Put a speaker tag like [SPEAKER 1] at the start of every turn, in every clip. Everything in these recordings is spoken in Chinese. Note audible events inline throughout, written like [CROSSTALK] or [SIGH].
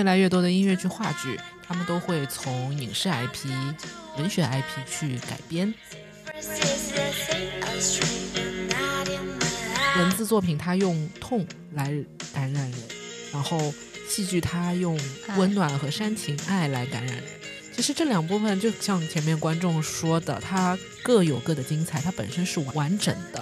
[SPEAKER 1] 越来越多的音乐剧、话剧，他们都会从影视 IP、文学 IP 去改编。
[SPEAKER 2] Versus the thing I stream not in the
[SPEAKER 1] 文
[SPEAKER 2] eye.
[SPEAKER 1] 字作品它用痛来感染人，然后戏剧它用温暖和煽情、爱来感染人。其实这两部分就像前面观众说的，它各有各的精彩，它本身是完整的。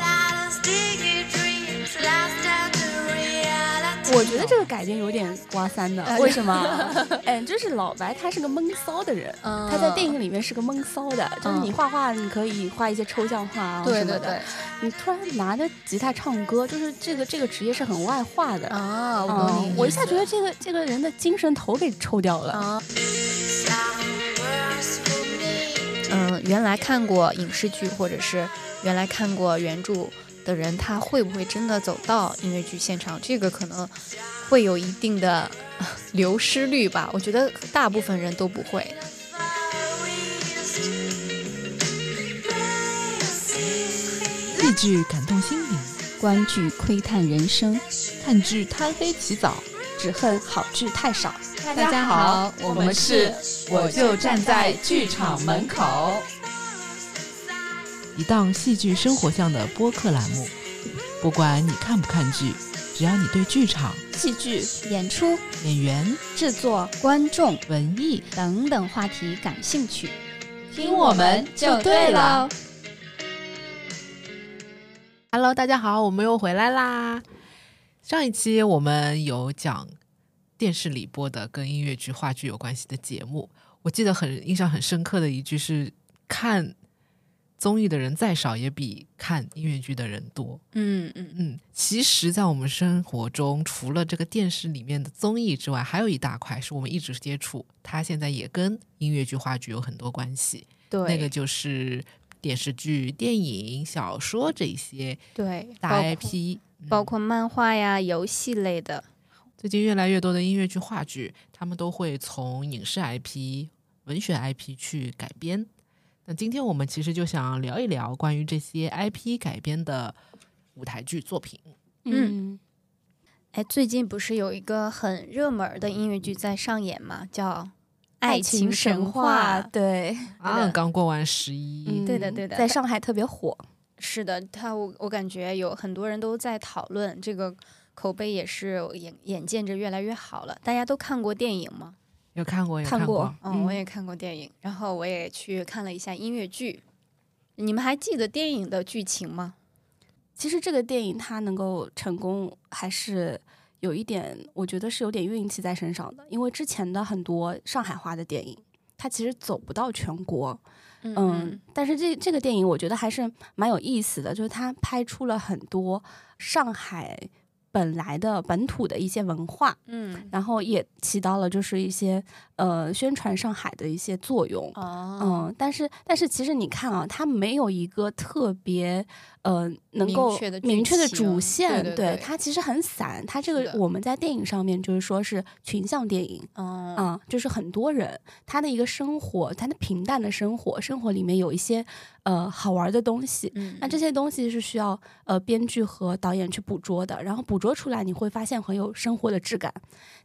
[SPEAKER 3] 我觉得这个改编有点刮三的，
[SPEAKER 4] 呃
[SPEAKER 3] 为什么？[LAUGHS] 哎，就是老白他是个闷骚的人，
[SPEAKER 4] 嗯
[SPEAKER 3] 他在电影里面是个闷骚的，就是你画画你可以画一些抽象画啊
[SPEAKER 4] 对对
[SPEAKER 3] 什么的，
[SPEAKER 4] 对
[SPEAKER 3] 你突然拿着吉他唱歌，就是这个这个职业是很外化的。
[SPEAKER 4] 啊，我懂你
[SPEAKER 3] 嗯，我一下觉得这个这个人的精神头给抽掉了。
[SPEAKER 4] 啊，[LAUGHS] 嗯，原来看过影视剧或者是原来看过原著的人，他会不会真的走到音乐剧现场？这个可能会有一定的流失率吧。我觉得大部分人都不会。
[SPEAKER 1] 戏剧感动心灵，
[SPEAKER 3] 观剧窥探人生，
[SPEAKER 1] 看剧贪黑起早。
[SPEAKER 3] 只恨好剧太少。
[SPEAKER 4] 大家好我们是
[SPEAKER 1] 我就站在剧场门口，一档戏剧生活向的播客栏目。不管你看不看剧，只要你对剧场、
[SPEAKER 3] 戏剧、
[SPEAKER 4] 演出、
[SPEAKER 1] 演员、
[SPEAKER 3] 制作、
[SPEAKER 4] 观众
[SPEAKER 1] 文艺，
[SPEAKER 4] 等等话题感兴趣，
[SPEAKER 1] 听我们就对了。Hello，大家好，我们又回来啦。上一期我们有讲电视里播的跟音乐剧、话剧有关系的节目，我记得很印象很深刻的一句是：看综艺的人再少，也比看音乐剧的人多。
[SPEAKER 4] 嗯嗯
[SPEAKER 1] 嗯，其实，在我们生活中，除了这个电视里面的综艺之外，还有一大块是我们一直接触，它现在也跟音乐剧、话剧有很多关系。
[SPEAKER 4] 对，
[SPEAKER 1] 那个就是电视剧、电影、小说这些
[SPEAKER 4] 对
[SPEAKER 1] 大
[SPEAKER 4] 包括
[SPEAKER 1] IP，嗯
[SPEAKER 4] 包括漫画呀、游戏类的。
[SPEAKER 1] 最近越来越多的音乐剧、话剧，他们都会从影视 IP、文学 IP 去改编。那今天我们其实就想聊一聊关于这些 IP 改编的舞台剧作品。
[SPEAKER 4] 嗯哎，最近不是有一个很热门儿的音乐剧在上演吗？叫《爱情神话》。
[SPEAKER 3] 对，[LAUGHS]
[SPEAKER 1] 啊，刚过完十一，
[SPEAKER 3] 嗯
[SPEAKER 4] 对的对的
[SPEAKER 3] 在上海特别火。
[SPEAKER 4] 是的，他我我感觉有很多人都在讨论，这个口碑也是眼眼见着越来越好了。大家都看过电影吗？
[SPEAKER 1] 有看过，有
[SPEAKER 3] 看过
[SPEAKER 1] 过。
[SPEAKER 4] 嗯，我也看过电影，然后我也去看了一下音乐剧。你们还记得电影的剧情吗？
[SPEAKER 3] 其实这个电影它能够成功，还是有一点，我觉得是有点运气在身上的。因为之前的很多上海话的电影，它其实走不到全国。
[SPEAKER 4] 嗯
[SPEAKER 3] 嗯，但是这这个电影我觉得还是蛮有意思的，就是它拍出了很多上海本来的本土的一些文化，
[SPEAKER 4] 嗯
[SPEAKER 3] 然后也起到了就是一些呃宣传上海的一些作用。
[SPEAKER 4] 哦
[SPEAKER 3] 嗯，但是但是其实你看啊，它没有一个特别呃能够明确的主线，
[SPEAKER 4] 对对对
[SPEAKER 3] 它其实很散。它这个我们在电影上面就是说是群像电影，
[SPEAKER 4] 哦
[SPEAKER 3] 啊、就是很多人他的一个生活，他的平淡的生活，生活里面有一些呃好玩的东西。
[SPEAKER 4] 嗯
[SPEAKER 3] 那这些东西是需要呃编剧和导演去捕捉的，然后捕捉出来，你会发现很有生活的质感。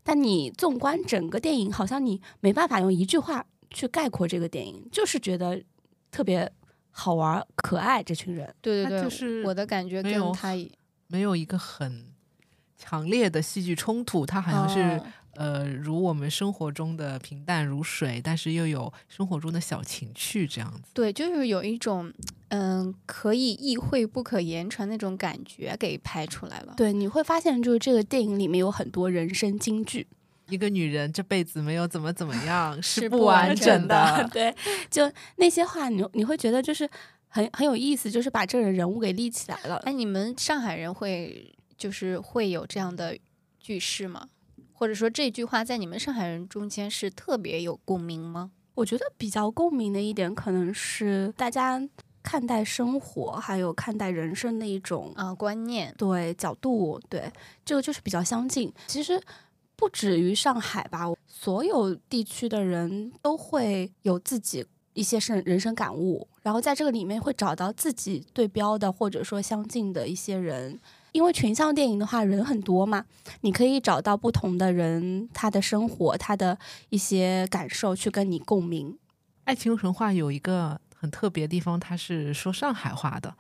[SPEAKER 3] 但你纵观整个电影，好像你没办法用一句话去概括这个电影，就是觉得特别好玩、可爱。这群人，
[SPEAKER 4] 对对对，
[SPEAKER 1] 就是
[SPEAKER 4] 我的感觉跟他一
[SPEAKER 1] 没有一个很强烈的戏剧冲突，它好像是、
[SPEAKER 4] 哦
[SPEAKER 1] 呃，如我们生活中的平淡如水，但是又有生活中的小情趣这样子。
[SPEAKER 4] 对，就是有一种嗯可以意会不可言传那种感觉给拍出来了。
[SPEAKER 3] 对，你会发现就是这个电影里面有很多人生金句。
[SPEAKER 1] 一个女人这辈子没有怎么怎么样
[SPEAKER 4] 是
[SPEAKER 1] 不
[SPEAKER 4] 不完
[SPEAKER 1] 整
[SPEAKER 4] 整
[SPEAKER 1] 的。[LAUGHS]
[SPEAKER 3] 对，就那些话你，你会觉得就是很很有意思，就是把这个人物给立起来了。
[SPEAKER 4] 哎，你们上海人会就是会有这样的句式吗？或者说这句话在你们上海人中间是特别有共鸣吗？
[SPEAKER 3] 我觉得比较共鸣的一点，可能是大家看待生活还有看待人生的一种
[SPEAKER 4] 啊，观念，
[SPEAKER 3] 对角度，对这个就是比较相近。其实不止于上海吧，所有地区的人都会有自己一些生人生感悟，然后在这个里面会找到自己对标的或者说相近的一些人。因为群像电影的话，人很多嘛，你可以找到不同的人，他的生活，他的一些感受，去跟你共鸣。
[SPEAKER 1] 爱情神话有一个很特别的地方，它是说上海话的。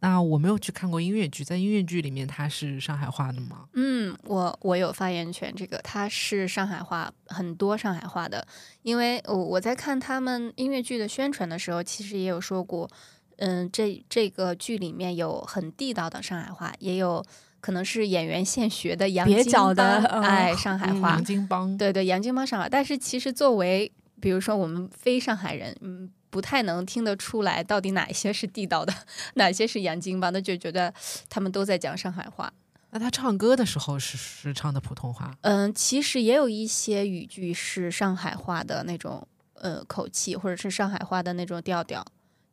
[SPEAKER 1] 那我没有去看过音乐剧，在音乐剧里面它是上海话的吗？
[SPEAKER 4] 嗯，我我有发言权，这个它是上海话，很多上海话的，因为我我在看他们音乐剧的宣传的时候，其实也有说过，嗯，这这个剧里面有很地道的上海话，也有可能是演员现学的洋
[SPEAKER 3] 蹩
[SPEAKER 4] 泾
[SPEAKER 3] 脚的嗯。
[SPEAKER 4] 哎，上海话，
[SPEAKER 1] 杨金帮，
[SPEAKER 4] 对对，杨金帮上海，但是其实作为比如说我们非上海人，嗯，不太能听得出来到底哪一些是地道的，[LAUGHS] 哪些是洋泾浜的，就觉得他们都在讲上海话。
[SPEAKER 1] 那他唱歌的时候是是唱的普通话，
[SPEAKER 4] 嗯，其实也有一些语句是上海话的那种呃口气，或者是上海话的那种调调，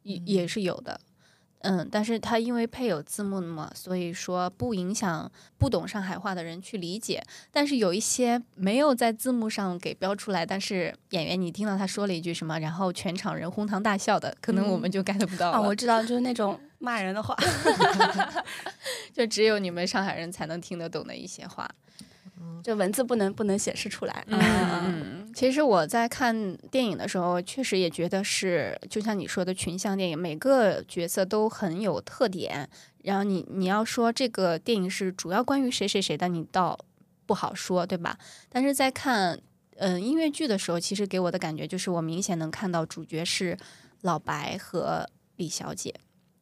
[SPEAKER 4] 也也是有的。嗯，但是它因为配有字幕嘛，所以说不影响不懂上海话的人去理解。但是有一些没有在字幕上给标出来，但是演员你听到他说了一句什么，然后全场人哄堂大笑的，可能我们就 get 不到了。
[SPEAKER 3] 啊，我知道，[LAUGHS] 就是那种骂人的话。[LAUGHS] [LAUGHS]
[SPEAKER 4] 就只有你们上海人才能听得懂的一些话。
[SPEAKER 3] 就文字不能不能显示出来。
[SPEAKER 1] 嗯
[SPEAKER 4] 嗯，其实我在看电影的时候，确实也觉得是，就像你说的群像电影，每个角色都很有特点。然后你你要说这个电影是主要关于谁谁谁的，你倒不好说，对吧？但是在看嗯、音乐剧的时候，其实给我的感觉就是，我明显能看到主角是老白和李小姐。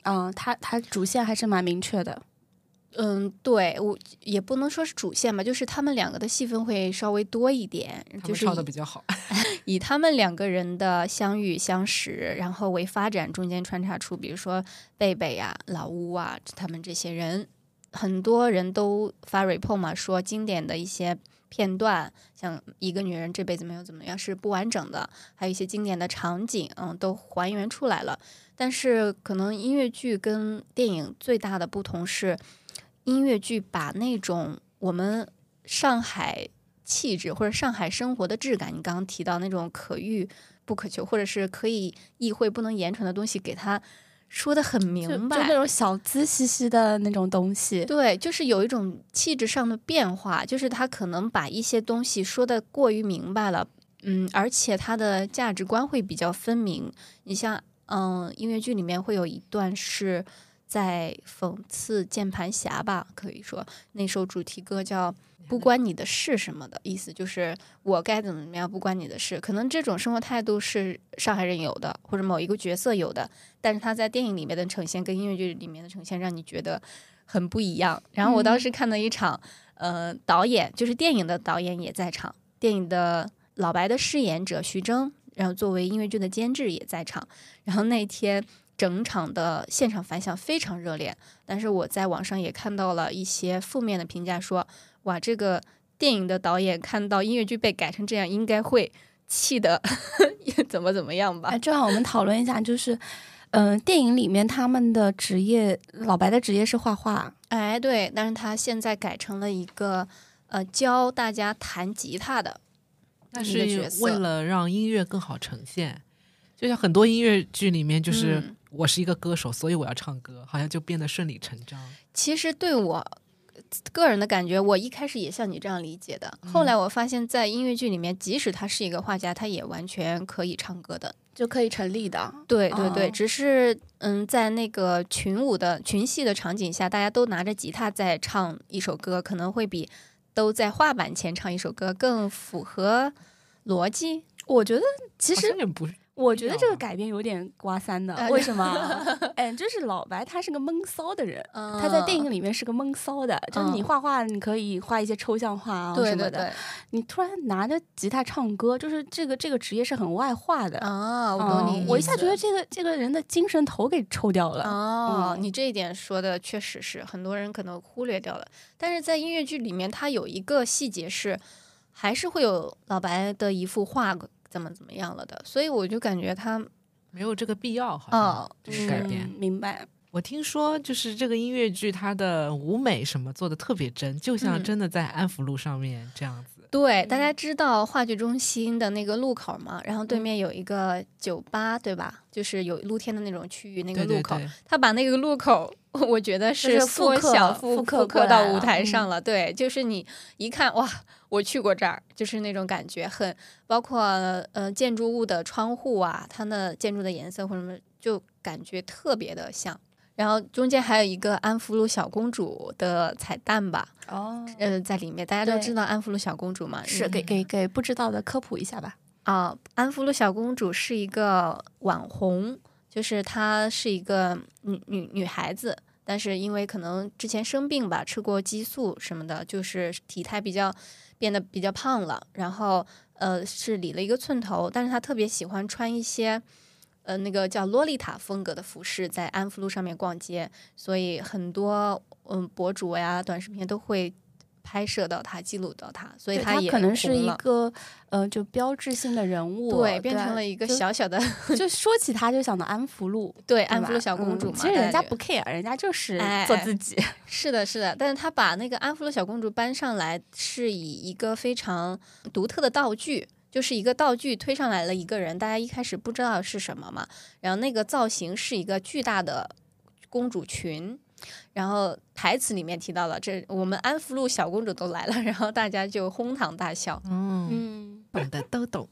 [SPEAKER 3] 嗯，他他主线还是蛮明确的。
[SPEAKER 4] 嗯，对我也不能说是主线吧，就是他们两个的戏份会稍微多一点，就是以
[SPEAKER 1] 唱的比较好。[LAUGHS]
[SPEAKER 4] 以他们两个人的相遇相识，然后为发展，中间穿插出比如说贝贝呀、老乌啊，他们这些人，很多人都发 report 嘛，说经典的一些片段，像一个女人这辈子没有怎么样是不完整的，还有一些经典的场景，嗯，都还原出来了。但是可能音乐剧跟电影最大的不同是，音乐剧把那种我们上海气质或者上海生活的质感，你刚刚提到那种可遇不可求，或者是可以意会不能言传的东西，给它说的很明白
[SPEAKER 3] 就
[SPEAKER 4] 白
[SPEAKER 3] 那。种小资兮兮的那种东西。
[SPEAKER 4] 对，就是有一种气质上的变化，就是他可能把一些东西说的过于明白了，嗯，而且他的价值观会比较分明。你像，嗯，音乐剧里面会有一段是在讽刺键盘侠吧，可以说那首主题歌叫。不关你的事什么的意思，就是我该怎么怎么样，不关你的事。可能这种生活态度是上海人有的，或者某一个角色有的，但是他在电影里面的呈现跟音乐剧里面的呈现，让你觉得很不一样。然后我当时看了一场，呃，导演就是电影的导演也在场，电影的老白的饰演者徐峥，然后作为音乐剧的监制也在场。然后那天整场的现场反响非常热烈，但是我在网上也看到了一些负面的评价说，哇，这个电影的导演看到音乐剧被改成这样，应该会气的 [LAUGHS] 怎么怎么样吧
[SPEAKER 3] 哎，？正好我们讨论一下，就是，嗯、电影里面他们的职业，老白的职业是画画，
[SPEAKER 4] 哎，对，但是他现在改成了一个呃教大家弹吉他的
[SPEAKER 1] 那是为了让音乐更好呈现，就像很多音乐剧里面，就是
[SPEAKER 4] 嗯
[SPEAKER 1] 我是一个歌手，所以我要唱歌，好像就变得顺理成章。
[SPEAKER 4] 其实对我个人的感觉，我一开始也像你这样理解的。后来我发现，在音乐剧里面，即使他是一个画家，他也完全可以唱歌的。
[SPEAKER 3] 就可以成立的。
[SPEAKER 4] 对对对，
[SPEAKER 3] 哦
[SPEAKER 4] 只是嗯，在那个群舞的群戏的场景下，大家都拿着吉他在唱一首歌，可能会比都在画板前唱一首歌更符合逻辑。
[SPEAKER 3] 我觉得其实
[SPEAKER 1] 不
[SPEAKER 3] 我觉得这个改编有点刮三的，
[SPEAKER 4] 哎
[SPEAKER 3] 为什么？[LAUGHS] 哎，就是老白他是个闷骚的人，他在电影里面是个闷骚的，就是你
[SPEAKER 4] 嗯
[SPEAKER 3] 画画你可以画一些抽象画啊什么的，
[SPEAKER 4] 对对
[SPEAKER 3] 你突然拿着吉他唱歌，就是这个这个职业是很外化的。
[SPEAKER 4] 啊，我
[SPEAKER 3] 嗯
[SPEAKER 4] 懂你。
[SPEAKER 3] 我一下觉得这个这个人的精神头给抽掉了。
[SPEAKER 4] 哦，
[SPEAKER 3] 嗯
[SPEAKER 4] 你这一点说的确实是很多人可能忽略掉了，但是在音乐剧里面，它有一个细节是，还是会有老白的一幅画怎么怎么样了的，所以我就感觉他
[SPEAKER 1] 没有这个必要，好像
[SPEAKER 4] 哦
[SPEAKER 1] 这个改变。
[SPEAKER 3] 嗯明白。
[SPEAKER 1] 我听说，就是这个音乐剧，它的舞美什么做的特别真，就像
[SPEAKER 4] 嗯
[SPEAKER 1] 真的在安福路上面这样子。
[SPEAKER 4] 对，大家知道话剧中心的那个路口吗？然后对
[SPEAKER 1] 嗯
[SPEAKER 4] 面有一个酒吧，对吧？就是有露天的那种区域，那个路口，
[SPEAKER 1] 对对对，
[SPEAKER 4] 他把那个路口，[LAUGHS] 我觉得
[SPEAKER 3] 是
[SPEAKER 4] 缩小复
[SPEAKER 3] 复刻
[SPEAKER 4] 到舞台
[SPEAKER 3] 嗯
[SPEAKER 4] 上了。对，就是你一看哇，我去过这儿，就是那种感觉很，包括呃建筑物的窗户啊，它的建筑的颜色或什么，就感觉特别的像。然后中间还有一个安福路小公主的彩蛋吧，
[SPEAKER 3] 哦，
[SPEAKER 4] 呃，在里面大家都知道安福路小公主嘛，
[SPEAKER 3] 是
[SPEAKER 4] 嗯
[SPEAKER 3] 给给给不知道的科普一下吧。
[SPEAKER 4] 啊，安福路小公主是一个网红，就是她是一个女女女孩子，但是因为可能之前生病吧，吃过激素什么的，就是体态比较变得比较胖了，然后呃是理了一个寸头，但是她特别喜欢穿一些。呃，那个叫洛丽塔风格的服饰，在安福路上面逛街，所以很多嗯博主呀、短视频都会拍摄到她，记录到她，所以
[SPEAKER 3] 对它
[SPEAKER 4] 也
[SPEAKER 3] 可能是一个呃，就标志性的人物，
[SPEAKER 4] 对，变成了一个小小的
[SPEAKER 3] 就说起他就想到安福路，[LAUGHS]
[SPEAKER 4] 对
[SPEAKER 3] 对
[SPEAKER 4] 安福路小公主
[SPEAKER 3] 嗯
[SPEAKER 4] 嘛。
[SPEAKER 3] 其实人家不 care，人家就是做自己。[LAUGHS]
[SPEAKER 4] 是的，是的，但是他把那个安福路小公主搬上来，是以一个非常独特的道具。就是一个道具推上来了一个人，大家一开始不知道是什么嘛，然后那个造型是一个巨大的公主裙，然后台词里面提到了这我们安福路小公主都来了，然后大家就哄堂大笑。
[SPEAKER 1] 嗯，
[SPEAKER 3] 嗯，
[SPEAKER 1] 懂的都懂。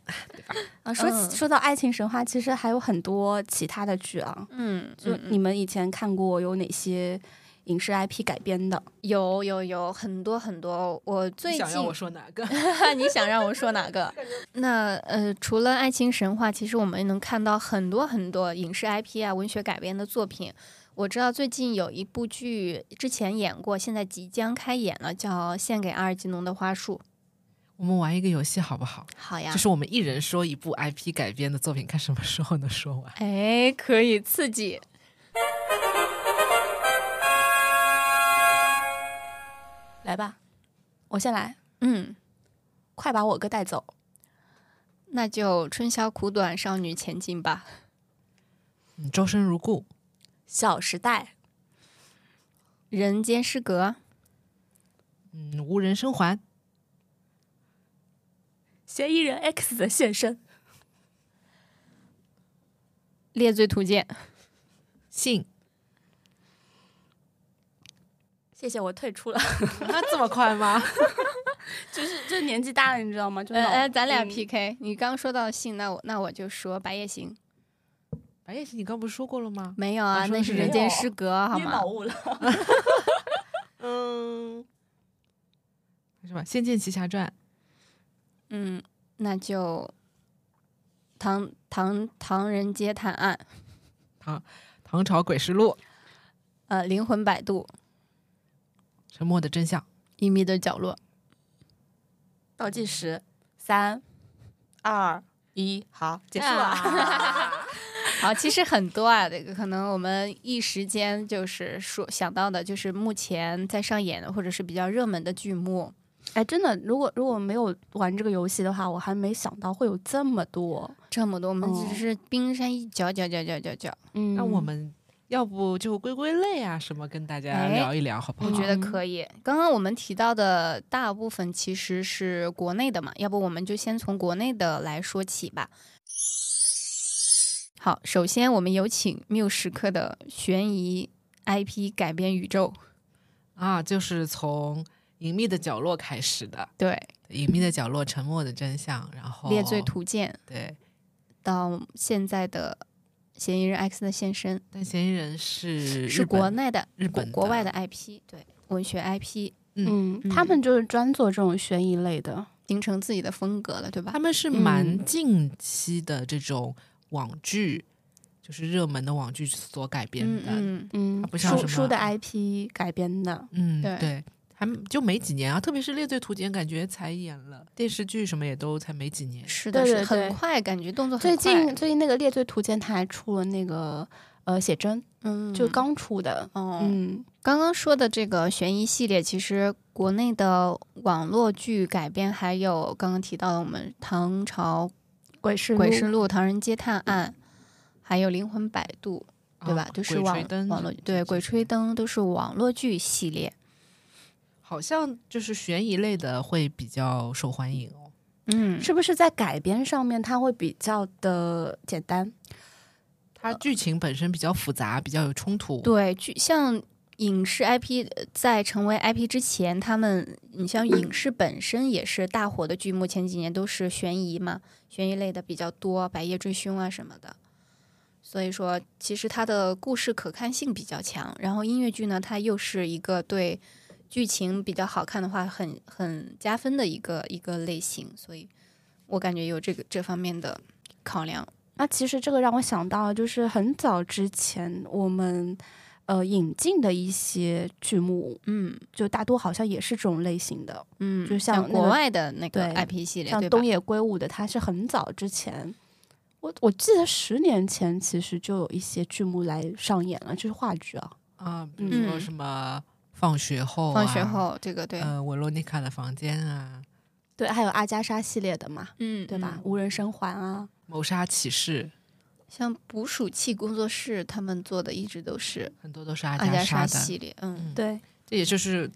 [SPEAKER 3] 啊，说起
[SPEAKER 4] 嗯
[SPEAKER 3] 说到爱情神话，其实还有很多其他的剧啊。
[SPEAKER 4] 嗯，
[SPEAKER 3] 就
[SPEAKER 4] 嗯
[SPEAKER 3] 你们以前看过有哪些影视 IP 改编的？
[SPEAKER 4] 有有有很多很多，我最近
[SPEAKER 1] 想让我说哪个？[LAUGHS]
[SPEAKER 4] 你想让我说哪个？[LAUGHS] 那呃，除了爱情神话，其实我们能看到很多很多影视 IP 啊、文学改编的作品。我知道最近有一部剧之前演过，现在即将开演了，叫《献给阿尔吉农的花束》。
[SPEAKER 1] 我们玩一个游戏好不好？
[SPEAKER 4] 好呀
[SPEAKER 1] 就是我们一人说一部 IP 改编的作品，看什么时候能说完。
[SPEAKER 4] 哎，可以刺激。
[SPEAKER 3] 来吧，我先来，
[SPEAKER 4] 嗯，
[SPEAKER 3] 快把我哥带走。
[SPEAKER 4] 那就春宵苦短，少女前进吧。
[SPEAKER 1] 嗯，周生如故。
[SPEAKER 3] 小时代，
[SPEAKER 4] 人间失格，
[SPEAKER 1] 嗯，无人生还。
[SPEAKER 3] 嫌疑人 X 的现身。
[SPEAKER 4] 猎罪图鉴。
[SPEAKER 1] 信。
[SPEAKER 3] 谢谢，我退出了。[LAUGHS]
[SPEAKER 1] 那这么快吗？[LAUGHS]
[SPEAKER 3] 就是就是年纪大了，你知道吗？就那种
[SPEAKER 4] 呃呃，咱俩
[SPEAKER 3] 嗯
[SPEAKER 4] PK。你刚说到信，那我那我就说白夜行。
[SPEAKER 1] 白夜行，你刚不是说过了吗？
[SPEAKER 4] 没有啊，那是人间失格，好吗
[SPEAKER 3] 你脑？雾了。[LAUGHS]
[SPEAKER 1] 嗯，是吧？《仙剑奇侠传
[SPEAKER 4] 嗯，那就唐唐唐人街探案，》
[SPEAKER 1] 唐唐朝诡事录，《
[SPEAKER 4] 呃，灵魂摆渡，
[SPEAKER 1] 沉默的真相》。
[SPEAKER 4] 隐秘的角落。
[SPEAKER 3] 倒计时，三、二、一，好，结束了。
[SPEAKER 1] 啊 [LAUGHS]
[SPEAKER 4] 好，其实很多啊，这个可能我们一时间就是说想到的，就是目前在上演的或者是比较热门的剧目。
[SPEAKER 3] 哎，真的，如果如果没有玩这个游戏的话，我还没想到会有这么多。
[SPEAKER 4] 这么多，我们
[SPEAKER 3] 哦
[SPEAKER 4] 只是冰山一角，角角角角角。
[SPEAKER 3] 嗯，
[SPEAKER 1] 那我们要不就归归类啊，什么跟大家
[SPEAKER 4] 哎
[SPEAKER 1] 聊一聊，好不好？
[SPEAKER 4] 我觉得可以。刚刚我们提到的大部分其实是国内的嘛，要不我们就先从国内的来说起吧。好，首先我们有请缪时刻的悬疑 IP 改编宇宙。
[SPEAKER 1] 啊，就是从隐秘的角落开始的，
[SPEAKER 4] 对，
[SPEAKER 1] 隐秘的角落，沉默的真相，然后
[SPEAKER 4] 猎罪图鉴
[SPEAKER 1] 对，
[SPEAKER 4] 到现在的嫌疑人 X 的现身，
[SPEAKER 1] 但嫌疑人是
[SPEAKER 4] 是国内的、
[SPEAKER 1] 日本
[SPEAKER 4] 国外的 IP，对，文学 IP
[SPEAKER 3] 嗯，
[SPEAKER 4] 嗯
[SPEAKER 3] 他们就是专做这种悬疑类的。
[SPEAKER 4] 形成自己的风格了，对吧
[SPEAKER 1] 他？们是蛮
[SPEAKER 3] 嗯
[SPEAKER 1] 近期的这种网剧，就是热门的网剧所改编的。
[SPEAKER 4] 嗯
[SPEAKER 3] 嗯
[SPEAKER 1] 它不，像什么
[SPEAKER 3] 书书的 IP 改编的。
[SPEAKER 1] 嗯，
[SPEAKER 4] 对
[SPEAKER 1] 对，还就没几年啊，特别是《猎罪图鉴》，感觉才演了电视剧什么也都才没几年
[SPEAKER 4] 嗯，。是的，
[SPEAKER 3] 对
[SPEAKER 4] 是很快，感觉动作很
[SPEAKER 3] 最近最近那个《猎罪图鉴》，他还出了那个呃写真，
[SPEAKER 4] 嗯
[SPEAKER 3] 就刚出的。
[SPEAKER 4] 哦，
[SPEAKER 3] 嗯，
[SPEAKER 4] 刚刚说的这个悬疑系列，其实国内的网络剧改编还有刚刚提到的我们唐朝
[SPEAKER 3] 鬼市《
[SPEAKER 4] 鬼市录》《唐人街探案》，还有《灵魂摆渡》，对吧？
[SPEAKER 1] 啊
[SPEAKER 4] 都是网
[SPEAKER 1] 灯
[SPEAKER 4] 网络对《鬼吹灯》都是网络剧系列。
[SPEAKER 1] 好像就是悬疑类的会比较受欢迎哦。
[SPEAKER 4] 嗯，
[SPEAKER 3] 是不是在改编上面它会比较的简单？
[SPEAKER 1] 它剧情本身比较复杂，比较有冲突。
[SPEAKER 4] 对，剧像影视 IP 呃在成为 IP 之前，他们你像影视本身也是大火的剧目，前几年都是悬疑嘛，悬疑类的比较多，《白夜追凶》啊什么的。所以说，其实它的故事可看性比较强。然后音乐剧呢，它又是一个对剧情比较好看的话，很很加分的一个一个类型。所以我感觉有这个这方面的考量。
[SPEAKER 3] 那其实这个让我想到，就是很早之前我们呃引进的一些剧目，
[SPEAKER 4] 嗯
[SPEAKER 3] 就大多好像也是这种类型的，
[SPEAKER 4] 嗯，
[SPEAKER 3] 就像那个
[SPEAKER 4] 国外的那个 IP 系列，
[SPEAKER 3] 像
[SPEAKER 4] 对
[SPEAKER 3] 东野圭吾的，它是很早之前。我我记得十年前其实就有一些剧目来上演了，就是话剧啊，
[SPEAKER 1] 啊，比如说
[SPEAKER 4] 嗯
[SPEAKER 1] 什么放学后、啊，
[SPEAKER 4] 放学，后这个对，
[SPEAKER 1] 呃，维罗妮卡的房间啊，
[SPEAKER 3] 对，还有阿加莎系列的嘛，
[SPEAKER 4] 嗯，
[SPEAKER 3] 对吧？
[SPEAKER 4] 嗯
[SPEAKER 3] 无人生还啊，
[SPEAKER 1] 谋杀启示，
[SPEAKER 4] 像捕鼠器工作室他们做的一直都是
[SPEAKER 1] 很多都是阿
[SPEAKER 4] 阿加
[SPEAKER 1] 莎
[SPEAKER 4] 系列，嗯
[SPEAKER 1] 嗯，
[SPEAKER 3] 对，
[SPEAKER 1] 这也就是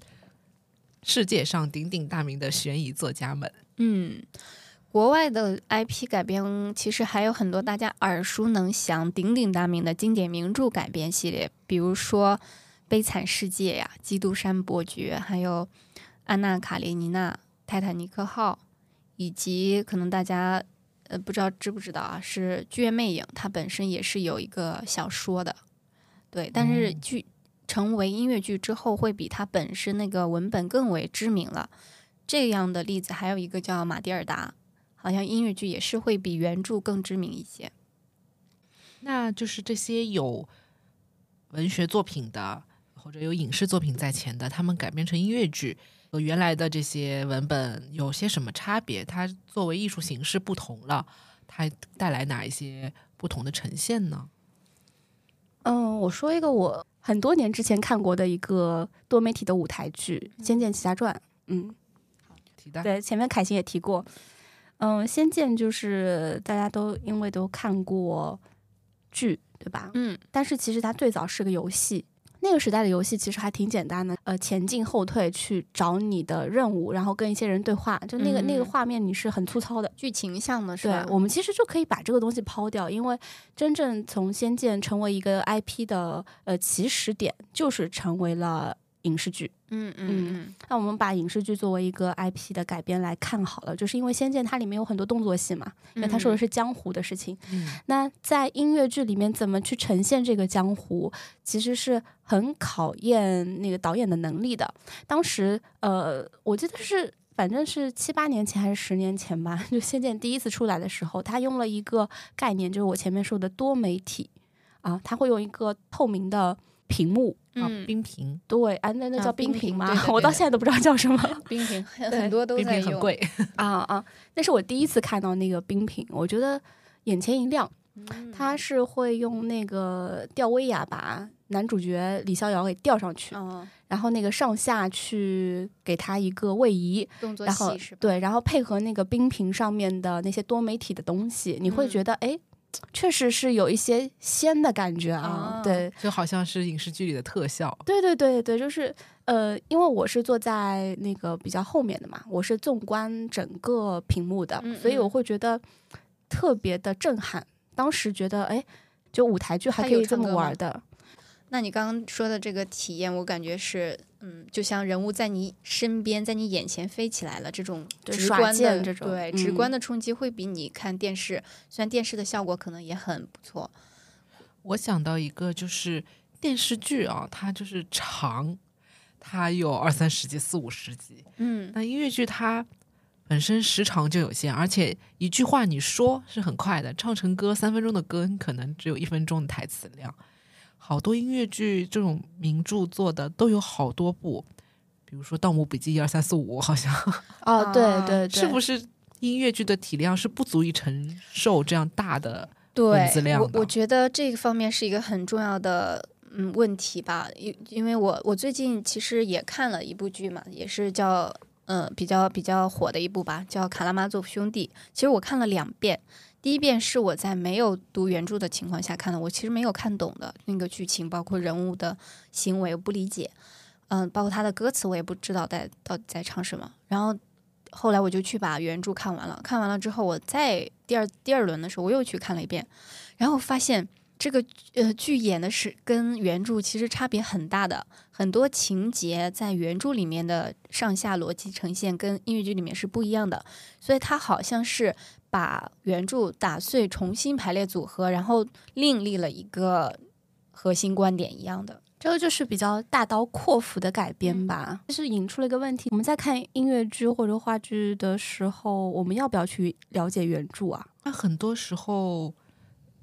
[SPEAKER 1] 世界上鼎鼎大名的悬疑作家们。
[SPEAKER 4] 嗯。国外的 IP 改编其实还有很多大家耳熟能详、鼎鼎大名的经典名著改编系列，比如说《悲惨世界》呀，《基督山伯爵》，还有《安娜·卡列尼娜》《泰坦尼克号》，以及可能大家呃不知道知不知道啊，是《剧院魅影》，它本身也是有一个小说的，对，但是
[SPEAKER 1] 嗯
[SPEAKER 4] 剧成为音乐剧之后，会比它本身那个文本更为知名了。这样的例子还有一个叫马蒂尔达，好像音乐剧也是会比原著更知名一些。
[SPEAKER 1] 那就是这些有文学作品的，或者有影视作品在前的，他们改编成音乐剧和原来的这些文本有些什么差别？它作为艺术形式不同了，它带来哪一些不同的呈现呢？
[SPEAKER 3] 嗯，我说一个我很多年之前看过的一个多媒体的舞台剧《仙剑奇侠传》。嗯，
[SPEAKER 1] 提到
[SPEAKER 3] 对，前面凯欣也提过。嗯，《仙剑》就是大家都因为都看过剧，对吧？
[SPEAKER 4] 嗯
[SPEAKER 3] 但是其实它最早是个游戏。那个时代的游戏其实还挺简单的，呃，前进后退去找你的任务，然后跟一些人对话，就那个、那个
[SPEAKER 4] 嗯
[SPEAKER 3] 画面你是很粗糙的。
[SPEAKER 4] 剧情向的是吧？
[SPEAKER 3] 对我们其实就可以把这个东西抛掉，因为真正从《仙剑》成为一个 IP 的呃起始点，就是成为了影视剧。
[SPEAKER 4] 嗯嗯嗯
[SPEAKER 3] 那我们把影视剧作为一个 IP 的改编来看好了，就是因为《仙剑》它里面有很多动作戏嘛，因为它说的是江湖的事情。
[SPEAKER 1] 嗯
[SPEAKER 3] 那在音乐剧里面怎么去呈现这个江湖，其实是很考验那个导演的能力的。当时呃，我记得是。反正是七八年前还是十年前吧，[LAUGHS] 就《仙剑》第一次出来的时候，他用了一个概念，就是我前面说的多媒体啊，他会用一个透明的屏幕，
[SPEAKER 1] 啊，
[SPEAKER 4] 嗯，
[SPEAKER 1] 冰瓶，
[SPEAKER 3] 对，哎，那那
[SPEAKER 4] 啊
[SPEAKER 3] 叫冰瓶吗？[LAUGHS] 我到现在都不知道叫什么。[LAUGHS] [LAUGHS]
[SPEAKER 4] 冰瓶很多都
[SPEAKER 1] 冰
[SPEAKER 4] 在用，
[SPEAKER 1] 屏很贵，
[SPEAKER 3] 啊啊！那是我第一次看到那个冰瓶，我觉得眼前一亮。
[SPEAKER 4] 嗯
[SPEAKER 3] 他是会用那个吊威亚把男主角李逍遥给吊上去，
[SPEAKER 4] 哦，
[SPEAKER 3] 然后那个上下去给他一个位移，
[SPEAKER 4] 动作
[SPEAKER 3] 然后
[SPEAKER 4] 戏是吧？
[SPEAKER 3] 对，然后配合那个冰瓶上面的那些多媒体的东西，你会
[SPEAKER 4] 嗯
[SPEAKER 3] 觉得哎。确实是有一些仙的感觉啊，
[SPEAKER 4] 哦
[SPEAKER 3] 对，
[SPEAKER 1] 就好像是影视剧里的特效。
[SPEAKER 3] 对对对对，就是呃，因为我是坐在那个比较后面的嘛，我是纵观整个屏幕的，
[SPEAKER 4] 嗯
[SPEAKER 3] 所以我
[SPEAKER 4] 嗯
[SPEAKER 3] 会觉得特别的震撼。当时觉得，哎，就舞台剧还可以这么玩的，
[SPEAKER 4] 那你刚刚说的这个体验，我感觉是，嗯，就像人物在你身边，在你眼前飞起来了，这种直观的，
[SPEAKER 3] 这种
[SPEAKER 4] 对，
[SPEAKER 3] 嗯
[SPEAKER 4] 直观的冲击会比你看电视，虽然电视的效果可能也很不错，
[SPEAKER 1] 我想到一个就是电视剧啊，它就是长，它有二三十集、四五十集。
[SPEAKER 4] 嗯
[SPEAKER 1] 那音乐剧它本身时长就有限，而且一句话你说是很快的，唱成歌三分钟的歌，你可能只有一分钟的台词量。好多音乐剧这种名著做的都有好多部，比如说《盗墓笔记》一二三四五，好像。[LAUGHS]
[SPEAKER 3] 哦，对
[SPEAKER 4] 啊
[SPEAKER 3] 对对，
[SPEAKER 1] 是不是音乐剧的体量是不足以承受这样大的
[SPEAKER 4] 对
[SPEAKER 1] 文字，量的？
[SPEAKER 4] 我我觉得这个方面是一个很重要的嗯问题吧，因因为我我最近其实也看了一部剧嘛，也是叫嗯、比较比较火的一部吧，叫《卡拉马佐夫兄弟》。其实我看了两遍，第一遍是我在没有读原著的情况下看的，我其实没有看懂的那个剧情，包括人物的行为，我不理解。嗯，包括他的歌词，我也不知道在到底在唱什么。然后后来我就去把原著看完了，看完了之后，我在第二第二轮的时候，我又去看了一遍，然后发现这个呃剧演的是跟原著其实差别很大的，很多情节在原著里面的上下逻辑呈现跟音乐剧里面是不一样的，所以它好像是把原著打碎，重新排列组合，然后另立了一个核心观点一样的。
[SPEAKER 3] 这个就是比较大刀阔斧的改编吧，就是引出了一个问题：我们在看音乐剧或者话剧的时候，我们要不要去了解原著啊？
[SPEAKER 1] 那很多时候，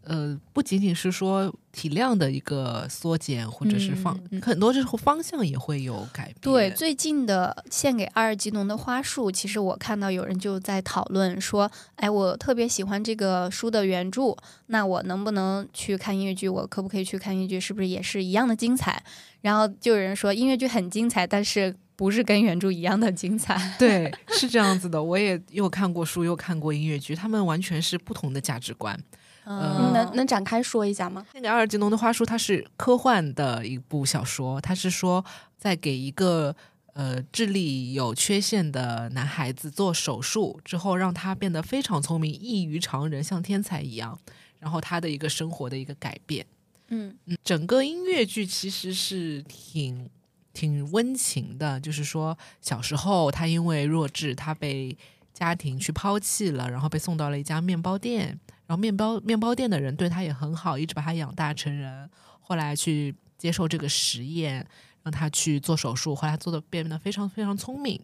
[SPEAKER 1] 呃，不仅仅是说体量的一个缩减，或者是方，
[SPEAKER 4] 嗯嗯
[SPEAKER 1] 很多时候方向也会有改变。
[SPEAKER 4] 对，最近的献给阿尔吉农的花束，其实我看到有人就在讨论说，哎，我特别喜欢这个书的原著，那我能不能去看音乐剧？我可不可以去看音乐剧？是不是也是一样的精彩？然后就有人说音乐剧很精彩，但是不是跟原著一样的精彩？[LAUGHS]
[SPEAKER 1] 对，是这样子的。我也又看过书，又看过音乐剧，他们完全是不同的价值观。
[SPEAKER 4] 嗯
[SPEAKER 3] 能能展开说一下吗？
[SPEAKER 1] 那个阿尔吉农的花束，它是科幻的一部小说，它是说在给一个呃智力有缺陷的男孩子做手术之后，让他变得非常聪明，异于常人，像天才一样，然后他的一个生活的一个改变。
[SPEAKER 4] 嗯
[SPEAKER 1] 嗯，整个音乐剧其实是挺挺温情的，就是说小时候他因为弱智，他被家庭去抛弃了，然后被送到了一家面包店，然后面包面包店的人对他也很好，一直把他养大成人。后来去接受这个实验，让他去做手术，后来做的变得非常非常聪明。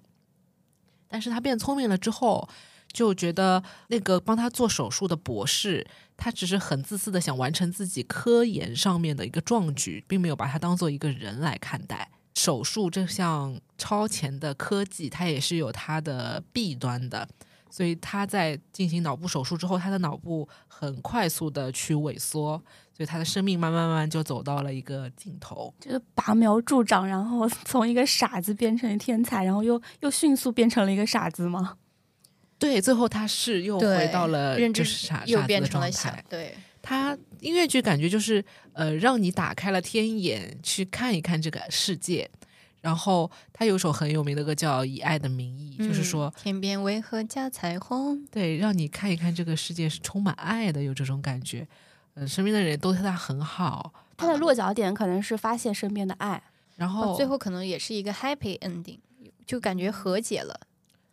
[SPEAKER 1] 但是他变聪明了之后，就觉得那个帮他做手术的博士，他只是很自私的想完成自己科研上面的一个壮举，并没有把他当做一个人来看待。手术这项超前的科技，它也是有它的弊端的。所以他在进行脑部手术之后，他的脑部很快速的去萎缩，所以他的生命慢慢慢慢就走到了一个尽头。
[SPEAKER 3] 就是拔苗助长，然后 [LAUGHS] 从一个傻子变成天才，然后又又迅速变成了一个傻子吗？
[SPEAKER 1] 对，最后他是又回到了
[SPEAKER 4] 认知
[SPEAKER 1] 就是傻
[SPEAKER 4] 又
[SPEAKER 1] 傻子的状
[SPEAKER 4] 变成了小
[SPEAKER 1] 态。
[SPEAKER 4] 对，
[SPEAKER 1] 他音乐剧感觉就是呃，让你打开了天眼，去看一看这个世界。然后他有首很有名的歌叫《以爱的名义》，就是
[SPEAKER 4] 嗯
[SPEAKER 1] 说
[SPEAKER 4] 天边为何加彩虹？
[SPEAKER 1] 对，让你看一看这个世界是充满爱的，有这种感觉。嗯，身边的人都对他很好，
[SPEAKER 3] 他的落脚点可能是发现身边的爱，
[SPEAKER 1] 然后、
[SPEAKER 4] 哦，最后可能也是一个 happy ending，就感觉和解了。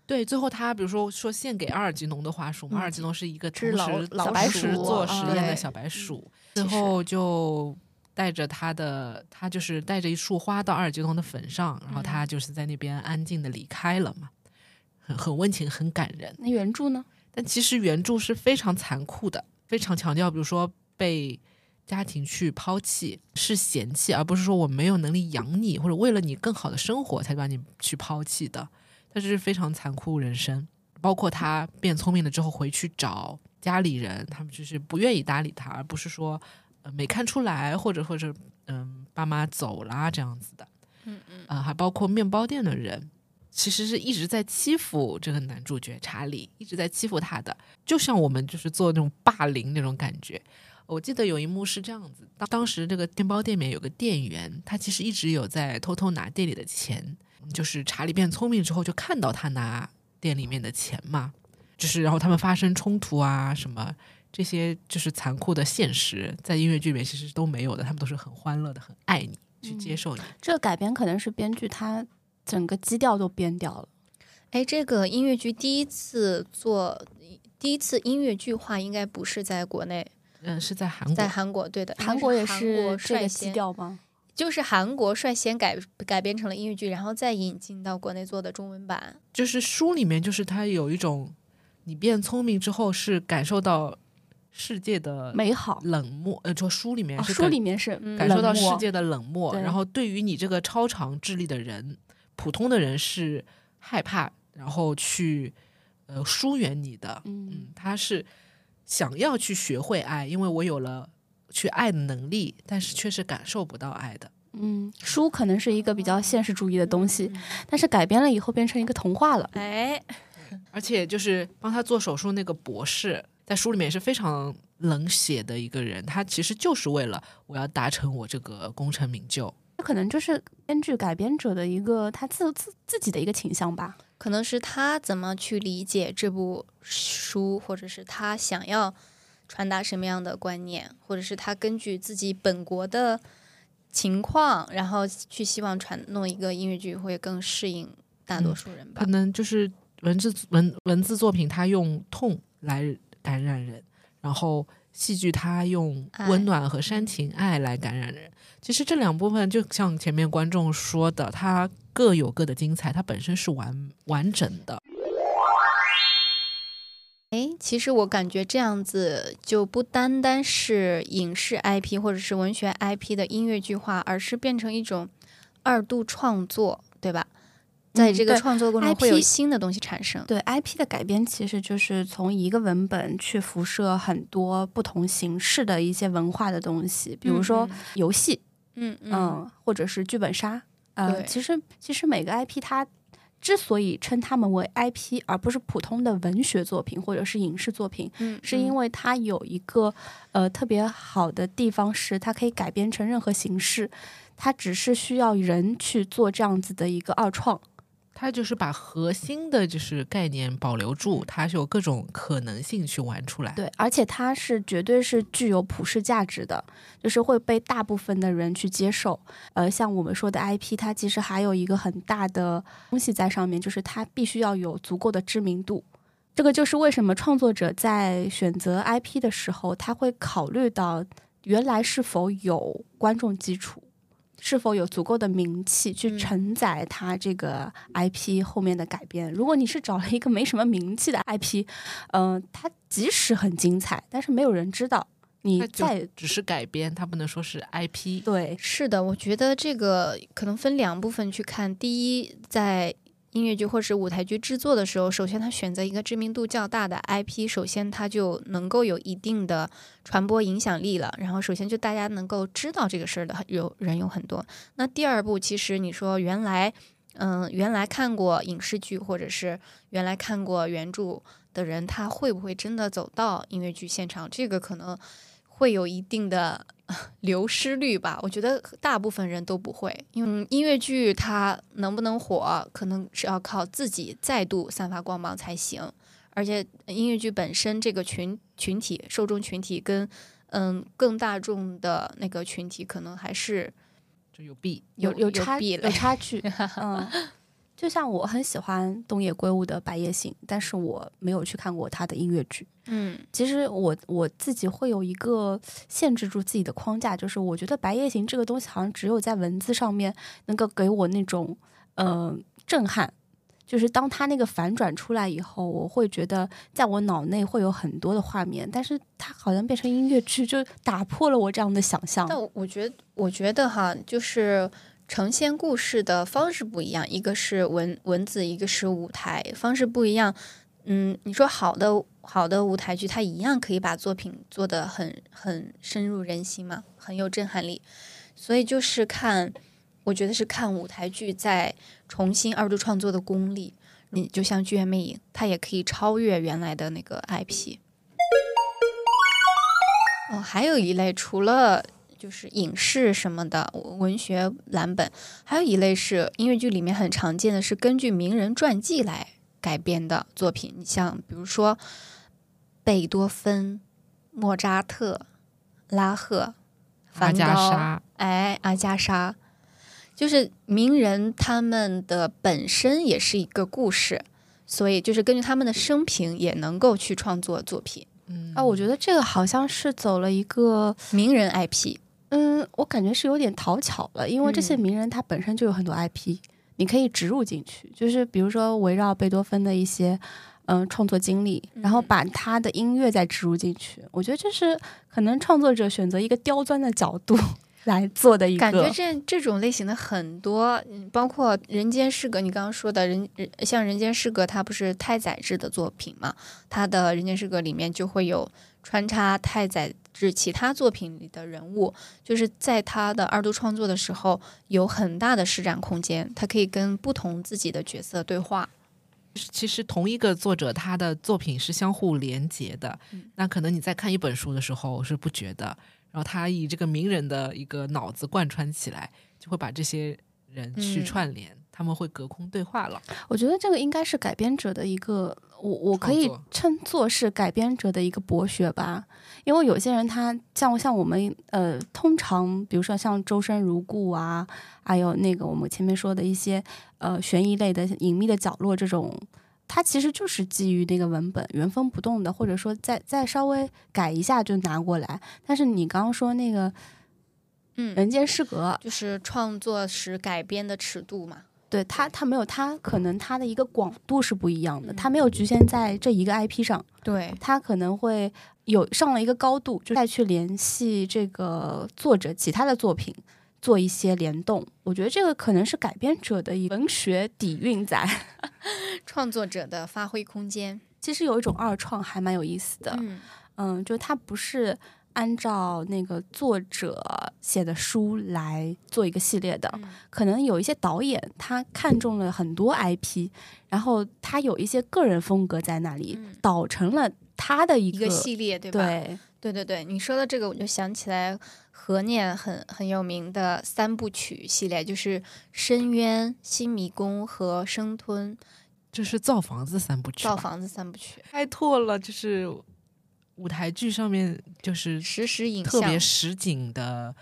[SPEAKER 1] 对，最后他比如说说献给阿尔吉农的花束嘛，
[SPEAKER 3] 嗯
[SPEAKER 1] 阿尔吉农是一个
[SPEAKER 3] 只老
[SPEAKER 1] 同时
[SPEAKER 3] 老白
[SPEAKER 1] 同时
[SPEAKER 3] 鼠
[SPEAKER 1] 做实验的小白鼠，最后就带着他的，他就是带着一束花到阿尔吉农的坟上，然后
[SPEAKER 3] 嗯
[SPEAKER 1] 他就是在那边安静的离开了嘛，很很温情，很感人。
[SPEAKER 3] 那原著呢？
[SPEAKER 1] 但其实原著是非常残酷的，非常强调，比如说被家庭去抛弃是嫌弃，而不是说我没有能力养你，或者为了你更好的生活才把你去抛弃的。它是非常残酷人生，包括他变聪明了之后回去找家里人，他们就是不愿意搭理他，而不是说呃没看出来，或者或者嗯爸妈走啦这样子的。
[SPEAKER 4] 嗯嗯，
[SPEAKER 1] 啊、还包括面包店的人，其实是一直在欺负这个男主角查理，一直在欺负他的，就像我们就是做那种霸凌那种感觉。我记得有一幕是这样子，当当时这个面包店里面有个店员，他其实一直有在偷偷拿店里的钱，就是查理变聪明之后就看到他拿店里面的钱嘛，就是然后他们发生冲突啊什么。这些就是残酷的现实，在音乐剧里面其实都没有的，他们都是很欢乐的，很爱你，去接受你。
[SPEAKER 3] 这个改编可能是编剧他整个基调都编掉了。
[SPEAKER 4] 哎，这个音乐剧第一次做，第一次音乐剧化，应该不是在国内，
[SPEAKER 1] 嗯，是在韩国，
[SPEAKER 4] 在韩国，对的，
[SPEAKER 3] 韩国也是这个基
[SPEAKER 4] 先，
[SPEAKER 3] 调吗？
[SPEAKER 4] 就是韩国率先改改编成了音乐剧，然后再引进到国内做的中文版。
[SPEAKER 1] 就是书里面，就是它有一种，你变聪明之后是感受到世界的
[SPEAKER 3] 美好。
[SPEAKER 1] 冷漠，呃，说书里面
[SPEAKER 3] 哦，
[SPEAKER 1] 是感、
[SPEAKER 3] 书里面是
[SPEAKER 4] 嗯
[SPEAKER 1] 感受到世界的冷漠，
[SPEAKER 3] 对
[SPEAKER 1] 然后对于你这个超常智力的人，普通的人是害怕，然后去呃疏远你的，
[SPEAKER 3] 嗯
[SPEAKER 1] 嗯，他是想要去学会爱，因为我有了去爱的能力，但是却是感受不到爱的。
[SPEAKER 3] 嗯，书可能是一个比较现实主义的东西，但是改编了以后变成一个童话了。
[SPEAKER 4] 哎，[LAUGHS]
[SPEAKER 1] 而且就是帮他做手术那个博士，在书里面也是非常冷血的一个人，他其实就是为了我要达成我这个功成名就。
[SPEAKER 3] 这可能就是编剧改编者的一个他自自自己的一个倾向吧。
[SPEAKER 4] 可能是他怎么去理解这部书，或者是他想要传达什么样的观念，或者是他根据自己本国的情况，然后去希望传弄一个音乐剧会更适应大多数人吧。
[SPEAKER 1] 可能就是文字文文字作品，他用痛来感染人，然后戏剧它用温暖和煽情爱来感染人。其实这两部分就像前面观众说的，它各有各的精彩，它本身是完完整的。
[SPEAKER 4] 哎，其实我感觉这样子就不单单是影视 IP 或者是文学 IP 的音乐剧化，而是变成一种二度创作，对吧？在这个
[SPEAKER 3] 对
[SPEAKER 4] 创作过程中会有新的东西产生。
[SPEAKER 3] 对 IP 的改编，其实就是从一个文本去辐射很多不同形式的一些文化的东西，比如说
[SPEAKER 4] 嗯
[SPEAKER 3] 游戏，
[SPEAKER 4] 嗯嗯
[SPEAKER 3] 嗯，或者是剧本杀。呃，
[SPEAKER 4] 对
[SPEAKER 3] 其实其实每个 IP 它之所以称它们为 IP，而不是普通的文学作品或者是影视作品，
[SPEAKER 4] 嗯，
[SPEAKER 3] 是因
[SPEAKER 4] 为
[SPEAKER 3] 为它有一个呃特别好的地方是它可以改编成任何形式，它只是需要人去做这样子的一个二创。
[SPEAKER 1] 它就是把核心的就是概念保留住，它是有各种可能性去玩出来。
[SPEAKER 3] 对，而且它是绝对是具有普世价值的，就是会被大部分的人去接受。呃，像我们说的 IP，它其实还有一个很大的东西在上面，就是它必须要有足够的知名度。这个就是为什么创作者在选择 IP 的时候，他会考虑到原来是否有观众基础。是否有足够的名气去
[SPEAKER 4] 嗯
[SPEAKER 3] 承载它这个 IP 后面的改编？如果你是找了一个没什么名气的 IP，嗯、它即使很精彩，但是没有人知道。你
[SPEAKER 1] 它就
[SPEAKER 3] 再
[SPEAKER 1] 只是改编，它不能说是 IP。
[SPEAKER 3] 对
[SPEAKER 4] 是的，我觉得这个可能分两部分去看。第一，在音乐剧或是舞台剧制作的时候，首先他选择一个知名度较大的 IP，首先他就能够有一定的传播影响力了。然后，首先就大家能够知道这个事儿的有人有很多。那第二步，其实你说原来，嗯、原来看过影视剧或者是原来看过原著的人，他会不会真的走到音乐剧现场？这个可能会有一定的 [LAUGHS] 流失率吧，我觉得大部分人都不会，因为嗯音乐剧它能不能火，可能是要靠自己再度散发光芒才行。而且音乐剧本身这个群群体受众群体跟嗯更大众的那个群体，可能还是
[SPEAKER 1] 就有弊。
[SPEAKER 3] 有
[SPEAKER 4] 有
[SPEAKER 3] 差有差距。[LAUGHS] 嗯，就像我很喜欢东野圭吾的《白夜行》，但是我没有去看过他的音乐剧。
[SPEAKER 4] 嗯
[SPEAKER 3] 其实我我自己会有一个限制住自己的框架，就是我觉得《白夜行》这个东西好像只有在文字上面能够给我那种呃震撼。就是当他那个反转出来以后，我会觉得在我脑内会有很多的画面，但是它好像变成音乐剧，就打破了我这样的想象。
[SPEAKER 4] 但我觉得，我觉得哈，就是呈现故事的方式不一样，一个是文文字，一个是舞台，方式不一样。嗯，你说好的好的舞台剧，它一样可以把作品做得很很深入人心嘛，很有震撼力。所以就是看，我觉得是看舞台剧在重新二度创作的功力。你就像《剧院魅影》，它也可以超越原来的那个 IP。哦，还有一类除了就是影视什么的文学蓝本，还有一类是音乐剧里面很常见的是根据名人传记来改编的作品。你像比如说贝多芬、莫扎特、拉赫、
[SPEAKER 1] 阿
[SPEAKER 4] 梵
[SPEAKER 1] 加
[SPEAKER 4] 高，
[SPEAKER 1] 莎，
[SPEAKER 4] 哎，阿加莎，就是名人他们的本身也是一个故事，所以就是根据他们的生平也能够去创作作品。
[SPEAKER 1] 嗯
[SPEAKER 3] 啊，我觉得这个好像是走了一个
[SPEAKER 4] 名人 IP，
[SPEAKER 3] 嗯，我感觉是有点讨巧了，因为这些
[SPEAKER 4] 嗯
[SPEAKER 3] 名人他本身就有很多 IP，、你可以植入进去，就是比如说围绕贝多芬的一些嗯、创作经历，然后
[SPEAKER 4] 嗯
[SPEAKER 3] 把他的音乐再植入进去。我觉得这是可能创作者选择一个刁钻的角度 [LAUGHS] 来做的一个
[SPEAKER 4] 感觉这这种类型的很多，嗯包括《人间失格》，你刚刚说的人，人像《人间失格》，它不是太宰治的作品嘛？他的《人间失格》里面就会有穿插太宰治其他作品里的人物，就是在他的二度创作的时候有很大的施展空间，他可以跟不同自己的角色对话。
[SPEAKER 1] 其实同一个作者他的作品是相互连结的，
[SPEAKER 4] 嗯。
[SPEAKER 1] 那可能你在看一本书的时候是不觉得，然后他以这个名人的一个脑子贯穿起来，就会把这些人去
[SPEAKER 4] 嗯。
[SPEAKER 1] 串联，他们会隔空对话了。
[SPEAKER 3] 我觉得这个应该是改编者的一个，我我可以称作是改编者的一个博学吧。因为有些人他像像我们呃，通常比如说像周生如故啊，还有那个我们前面说的一些呃悬疑类的隐秘的角落这种。它其实就是基于那个文本原封不动的，或者说再再稍微改一下就拿过来。但是你刚刚说那个《
[SPEAKER 4] 嗯，
[SPEAKER 3] 人间失格》，
[SPEAKER 4] 就是创作时改编的尺度嘛。
[SPEAKER 3] 对他，他没有他可能他的一个广度是不一样的，
[SPEAKER 4] 嗯
[SPEAKER 3] 它没有局限在这一个 IP 上，
[SPEAKER 4] 对，
[SPEAKER 3] 他可能会有上了一个高度，就再去联系这个作者其他的作品。做一些联动，我觉得这个可能是改编者的一文学底蕴在。[LAUGHS]
[SPEAKER 4] 创作者的发挥空间。
[SPEAKER 3] 其实有一种二创还蛮有意思的，
[SPEAKER 4] 嗯
[SPEAKER 3] 嗯，就它不是按照那个作者写的书来做一个系列的，
[SPEAKER 4] 嗯。
[SPEAKER 3] 可能有一些导演他看中了很多 IP，然后他有一些个人风格在那里，
[SPEAKER 4] 嗯。
[SPEAKER 3] 导成了他的一
[SPEAKER 4] 一个系列，对吧？
[SPEAKER 3] 对。
[SPEAKER 4] 对对对，你说的这个，我就想起来何念很很有名的三部曲系列，就是《深渊》《新迷宫》和《生吞。
[SPEAKER 1] 这是造房子三部曲，
[SPEAKER 4] 造房子三部曲，
[SPEAKER 1] 开拓了就是舞台剧上面就是
[SPEAKER 4] 实时影像
[SPEAKER 1] 特别实景的，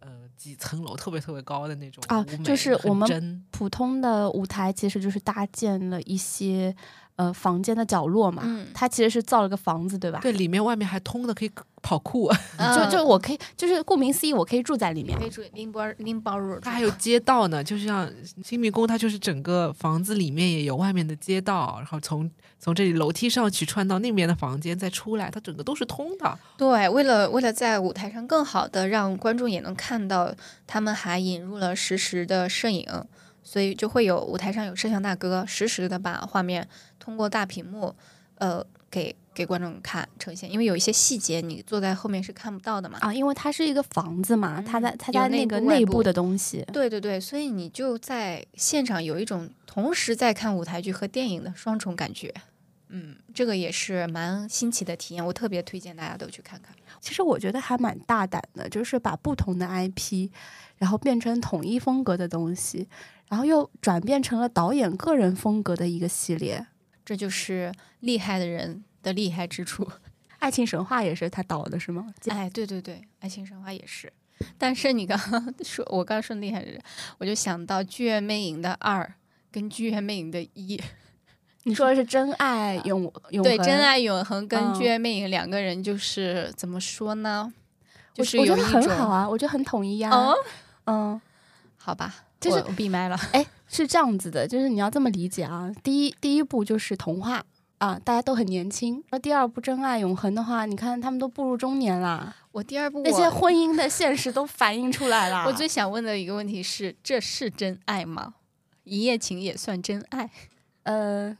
[SPEAKER 1] 呃，几层楼特别特别高的那种
[SPEAKER 3] 啊就是我们普通的舞台其实就是搭建了一些呃房间的角落嘛，
[SPEAKER 4] 嗯
[SPEAKER 3] 它其实是造了个房子，对吧？
[SPEAKER 1] 对，里面外面还通的，可以跑酷，
[SPEAKER 3] 就就我可以，就是顾名思义，我可以住在里面
[SPEAKER 4] 可。以住拎包拎包入住，
[SPEAKER 1] 它还有街道呢，就像新迷宫，它就是整个房子里面也有外面的街道，然后从从这里楼梯上去穿到那边的房间再出来，它整个都是通的。
[SPEAKER 4] 对，为了为了在舞台上更好的让观众也能看到，他们还引入了实时的摄影，所以就会有舞台上有摄像大哥实时的把画面通过大屏幕，呃，给给观众看呈现。因为有一些细节你坐在后面是看不到的嘛。
[SPEAKER 3] 啊，因为它是一个房子嘛，它在它在那个内部的东西，
[SPEAKER 4] 对对对，所以你就在现场有一种同时在看舞台剧和电影的双重感觉。嗯，这个也是蛮新奇的体验，我特别推荐大家都去看看。
[SPEAKER 3] 其实我觉得还蛮大胆的，就是把不同的 IP，然后变成统一风格的东西，然后又转变成了导演个人风格的一个系列。
[SPEAKER 4] 这就是厉害的人的厉害之处。[LAUGHS]
[SPEAKER 3] 爱情神话也是他导的，是吗？
[SPEAKER 4] 哎，对对对，爱情神话也是。但是你刚刚 [LAUGHS] 说，我刚刚说厉害的人，我就想到《剧院魅影》的二跟《剧院魅影》的一，[LAUGHS]
[SPEAKER 3] 你说的是真爱永永
[SPEAKER 4] 对，真爱永恒跟
[SPEAKER 3] 嗯《
[SPEAKER 4] 剧院魅影》两个人就是怎么说呢？就
[SPEAKER 3] 我我觉得
[SPEAKER 4] 是有一种
[SPEAKER 3] 很好啊，我觉得很统一呀、
[SPEAKER 4] 哦，
[SPEAKER 3] 嗯，
[SPEAKER 4] 好吧，
[SPEAKER 3] 就是
[SPEAKER 4] 我我闭麦了。[LAUGHS]
[SPEAKER 3] 哎，是这样子的，就是你要这么理解啊。第一第一步就是童话啊，大家都很年轻。那第二部真爱永恒的话，你看他们都步入中年啦，
[SPEAKER 4] 我第二部
[SPEAKER 3] 那些婚姻的现实都反映出来 [LAUGHS] 了。
[SPEAKER 4] 我最想问的一个问题是：这是真爱吗？一夜情也算真爱？[LAUGHS]
[SPEAKER 3] 呃，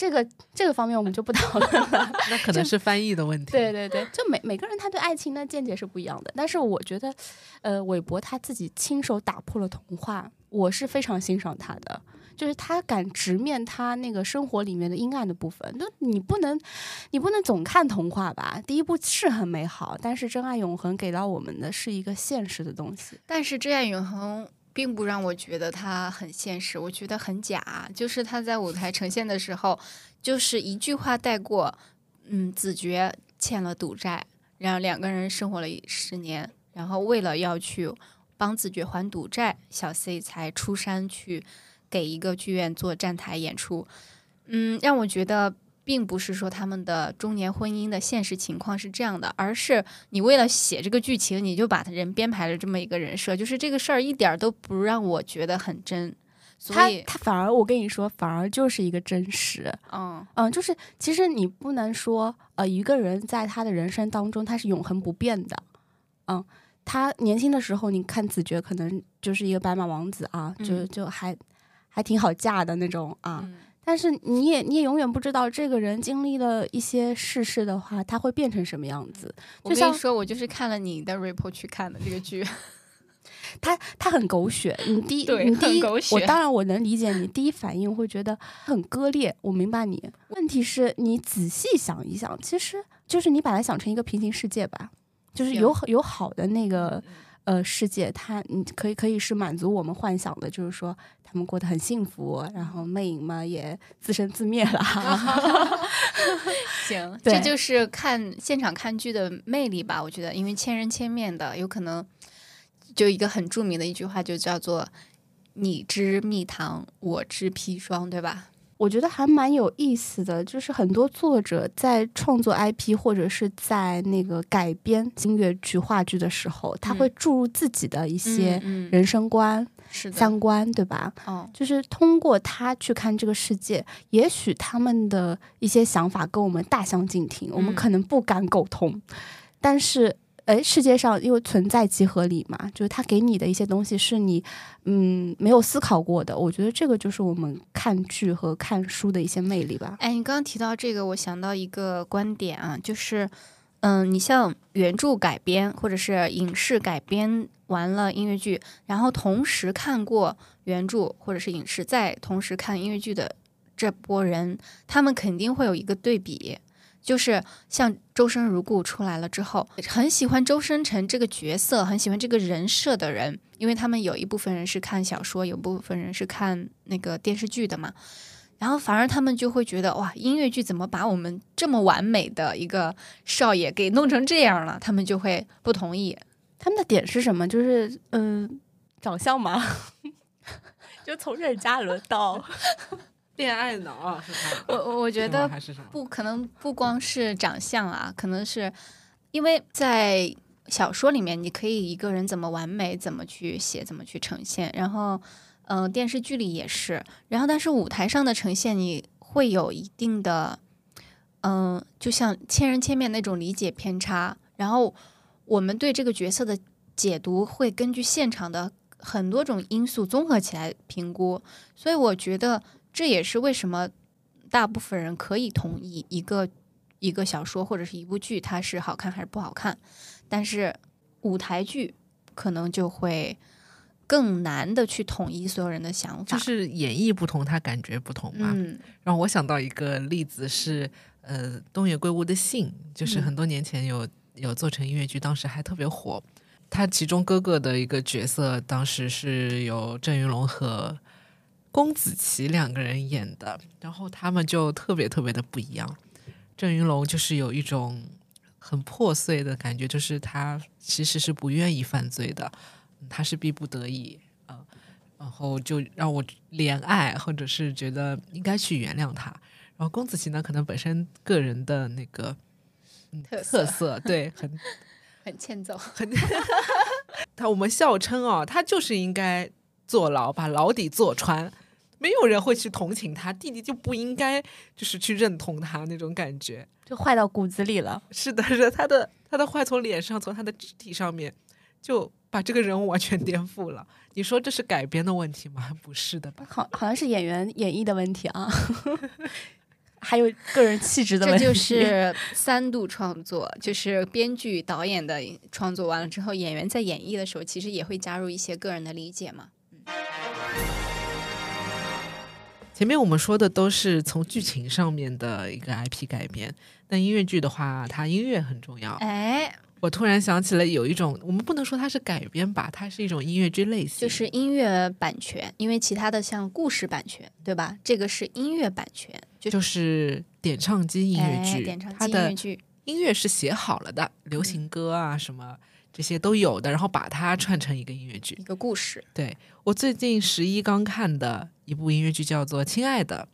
[SPEAKER 3] 这个这个方面我们就不讨论了。[LAUGHS]
[SPEAKER 1] 那可能是翻译的问题。
[SPEAKER 3] 对对对，就每每个人他对爱情的见解是不一样的。但是我觉得，呃，韦伯他自己亲手打破了童话，我是非常欣赏他的。就是他敢直面他那个生活里面的阴暗的部分，那你不能，你不能总看童话吧？第一部是很美好，但是真爱永恒给到我们的是一个现实的东西。
[SPEAKER 4] 但是《真爱永恒》并不让我觉得它很现实，我觉得很假。就是他在舞台呈现的时候，就是一句话带过，嗯，子爵欠了赌债，然后两个人生活了十年，然后为了要去帮子爵还赌债，小 C 才出山去给一个剧院做站台演出。嗯，让我觉得。并不是说他们的中年婚姻的现实情况是这样的，而是你为了写这个剧情，你就把人编排了这么一个人设，就是这个事儿一点儿都不让我觉得很真，所
[SPEAKER 3] 他
[SPEAKER 4] 以
[SPEAKER 3] 他反而我跟你说，反而就是一个真实。
[SPEAKER 4] 嗯。
[SPEAKER 3] 嗯，就是其实你不能说，呃，一个人在他的人生当中他是永恒不变的，嗯，他年轻的时候，你看子爵可能就是一个白马王子啊，就
[SPEAKER 4] 嗯。
[SPEAKER 3] 就还还挺好嫁的那种啊，
[SPEAKER 4] 嗯
[SPEAKER 3] 但是你也你也永远不知道这个人经历了一些世事的话，他会变成什么样子。就像
[SPEAKER 4] 我跟你说，我就是看了你的 report 去看的这个剧，[LAUGHS]
[SPEAKER 3] 他他很狗血，你第一你第一
[SPEAKER 4] 狗血
[SPEAKER 3] 我当然我能理解你第一反应会觉得很割裂，我明白你。问题是你仔细想一想，其实就是你把它想成一个平行世界吧，就是有有好的那个呃世界，它你可以可以是满足我们幻想的，就是说他们过得很幸福，然后魅影嘛也自生自灭了。[LAUGHS] [LAUGHS]
[SPEAKER 4] 行，这就是看现场看剧的魅力吧。我觉得，因为千人千面的，有可能就一个很著名的一句话，就叫做“你知蜜糖，我知砒霜”，对吧？
[SPEAKER 3] 我觉得还蛮有意思的，就是很多作者在创作 IP 或者是在那个改编音乐剧、话剧的时候，他会注入自己的一些
[SPEAKER 4] 嗯，
[SPEAKER 3] 人生观、三观，对吧？
[SPEAKER 4] 哦，
[SPEAKER 3] 就是通过他去看这个世界，也许他们的一些想法跟我们大相径庭，我们
[SPEAKER 4] 嗯。
[SPEAKER 3] 可能不敢苟同，但是。哎，世界上因为存在即合理嘛，就是他给你的一些东西是你嗯没有思考过的。我觉得这个就是我们看剧和看书的一些魅力吧。
[SPEAKER 4] 哎，你刚刚提到这个，我想到一个观点啊，就是，嗯，你像原著改编或者是影视改编完了音乐剧，然后同时看过原著或者是影视，再同时看音乐剧的这波人，他们肯定会有一个对比。就是像周生如故出来了之后，很喜欢周生辰这个角色，很喜欢这个人设的人，因为他们有一部分人是看小说，有部分人是看那个电视剧的嘛。然后反而他们就会觉得哇，音乐剧怎么把我们这么完美的一个少爷给弄成这样了？他们就会不同意。
[SPEAKER 3] 他们的点是什么？就是嗯、长相嘛，[LAUGHS] 就从任嘉伦到
[SPEAKER 1] 恋爱脑啊。
[SPEAKER 4] 我我我觉得？不可能不光是长相啊，可能是因为在小说里面，你可以一个人怎么完美，怎么去写，怎么去呈现，然后呃电视剧里也是，然后但是舞台上的呈现，你会有一定的嗯、就像千人千面那种理解偏差，然后我们对这个角色的解读会根据现场的很多种因素综合起来评估，所以我觉得这也是为什么大部分人可以同意一个一个小说或者是一部剧它是好看还是不好看，但是舞台剧可能就会更难的去统一所有人的想法。
[SPEAKER 1] 就是演绎不同，他感觉不同嘛。
[SPEAKER 4] 嗯
[SPEAKER 1] 让我想到一个例子是，呃，东野圭吾的《信》，就是
[SPEAKER 4] 嗯
[SPEAKER 1] 很多年前有、有做成音乐剧，当时还特别火。他其中哥哥的一个角色，当时是由郑云龙和宫子琪两个人演的，然后他们就特别特别的不一样。郑云龙就是有一种很破碎的感觉，就是他其实是不愿意犯罪的，嗯他是逼不得已啊、呃然后就让我怜爱，或者是觉得应该去原谅他。然后龚子琪呢，可能本身个人的那个、嗯、
[SPEAKER 4] 特色
[SPEAKER 1] 特色，对，[LAUGHS] 很
[SPEAKER 4] 很欠揍。
[SPEAKER 1] 很，[LAUGHS] 他我们笑称哦，他就是应该坐牢，把牢底坐穿。没有人会去同情他，弟弟就不应该就是去认同他那种感觉。
[SPEAKER 3] 就坏到骨子里了。
[SPEAKER 1] 是的，是的，他的他的坏从脸上，从他的肢体上面，就把这个人物完全颠覆了。你说这是改编的问题吗？不是的吧？
[SPEAKER 3] 好，好像是演员演绎的问题啊，[LAUGHS] 还有个人气质的问题。
[SPEAKER 4] 这就是三度创作，就是编剧、导演的创作完了之后，演员在演绎的时候，其实也会加入一些个人的理解嘛。
[SPEAKER 1] 前面我们说的都是从剧情上面的一个 IP 改编，但音乐剧的话，它音乐很重要。
[SPEAKER 4] 哎，
[SPEAKER 1] 我突然想起了有一种，我们不能说它是改编吧，它是一种音乐剧类型，
[SPEAKER 4] 就是音乐版权，因为其他的像故事版权，对吧？这个是音乐版权，就
[SPEAKER 1] 就是点唱机音乐
[SPEAKER 4] 哎
[SPEAKER 1] 剧，
[SPEAKER 4] 点唱机音乐剧，
[SPEAKER 1] 音乐是写好了的，流行歌啊什么这些都有的，然后把它串成一个音乐剧
[SPEAKER 4] 一。个故事。
[SPEAKER 1] 对我最近十一刚看的一部音乐剧叫做《亲爱的》，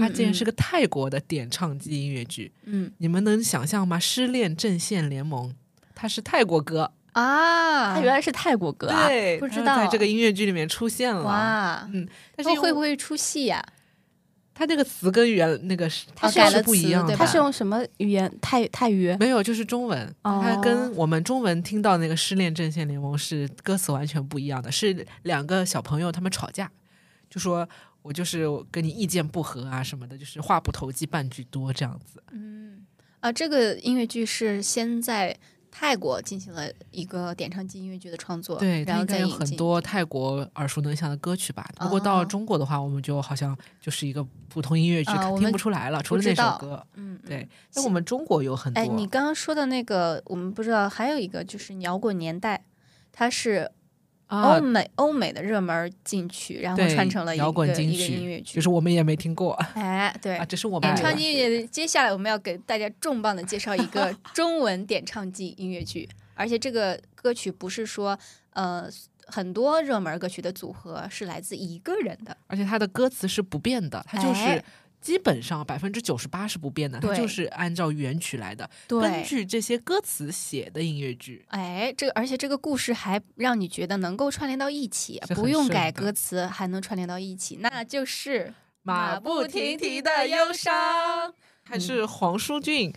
[SPEAKER 1] 它
[SPEAKER 4] 嗯
[SPEAKER 1] 竟然是个泰国的点唱机音乐剧。
[SPEAKER 4] 嗯
[SPEAKER 1] 你们能想象吗？失恋阵线联盟，它是泰国歌，
[SPEAKER 4] 啊，
[SPEAKER 3] 它原来是泰国歌啊，
[SPEAKER 1] 对，
[SPEAKER 4] 不知
[SPEAKER 1] 道在这个音乐剧里面出现了。
[SPEAKER 4] 哇，
[SPEAKER 1] 嗯，但是
[SPEAKER 4] 会不会出戏呀？
[SPEAKER 1] 它这个词跟原那个是
[SPEAKER 3] 它
[SPEAKER 1] 是
[SPEAKER 4] 改了
[SPEAKER 1] 不一样的，
[SPEAKER 4] 词对吧
[SPEAKER 3] 他是用什么语言？泰泰语？
[SPEAKER 1] 没有，就是中文，
[SPEAKER 3] 哦
[SPEAKER 1] 它跟我们中文听到那个失恋阵线联盟是歌词完全不一样的，是两个小朋友他们吵架，就说我就是跟你意见不合啊什么的，就是话不投机半句多这样子。
[SPEAKER 4] 嗯啊，这个音乐剧是先在泰国进行了一个点唱机音乐剧的创作，
[SPEAKER 1] 对，
[SPEAKER 4] 然后再有
[SPEAKER 1] 很多泰国耳熟能详的歌曲吧。不过到
[SPEAKER 4] 哦
[SPEAKER 1] 中国的话，我们就好像就是一个普通音乐剧，听不出来了，除了那首歌。
[SPEAKER 4] 嗯，嗯
[SPEAKER 1] 对，那我们中国有很多，
[SPEAKER 4] 哎，你刚刚说的那个，我们不知道，还有一个就是摇滚年代，它是
[SPEAKER 1] 啊
[SPEAKER 4] 欧，美、欧美的热门进曲，然后串成了一
[SPEAKER 1] 摇滚
[SPEAKER 4] 个一个
[SPEAKER 1] 金曲
[SPEAKER 4] 音乐剧，
[SPEAKER 1] 就是我们也没听过
[SPEAKER 4] 哎，对
[SPEAKER 1] 啊，。这是我们
[SPEAKER 4] 点唱音乐，接下来我们要给大家重磅的介绍一个 [LAUGHS] 中文点唱机音乐剧，而且这个歌曲不是说呃很多热门歌曲的组合是来自一个人的，
[SPEAKER 1] 而且它的歌词是不变的，它就是
[SPEAKER 4] 哎
[SPEAKER 1] 基本上百分之九十八是不变的，它就是按照原曲来的，根，据这些歌词写的音乐剧。
[SPEAKER 4] 哎，这个而且这个故事还让你觉得能够串联到一起，不用改歌词还能串联到一起，那就是
[SPEAKER 1] 马不停蹄的忧伤，还是黄舒骏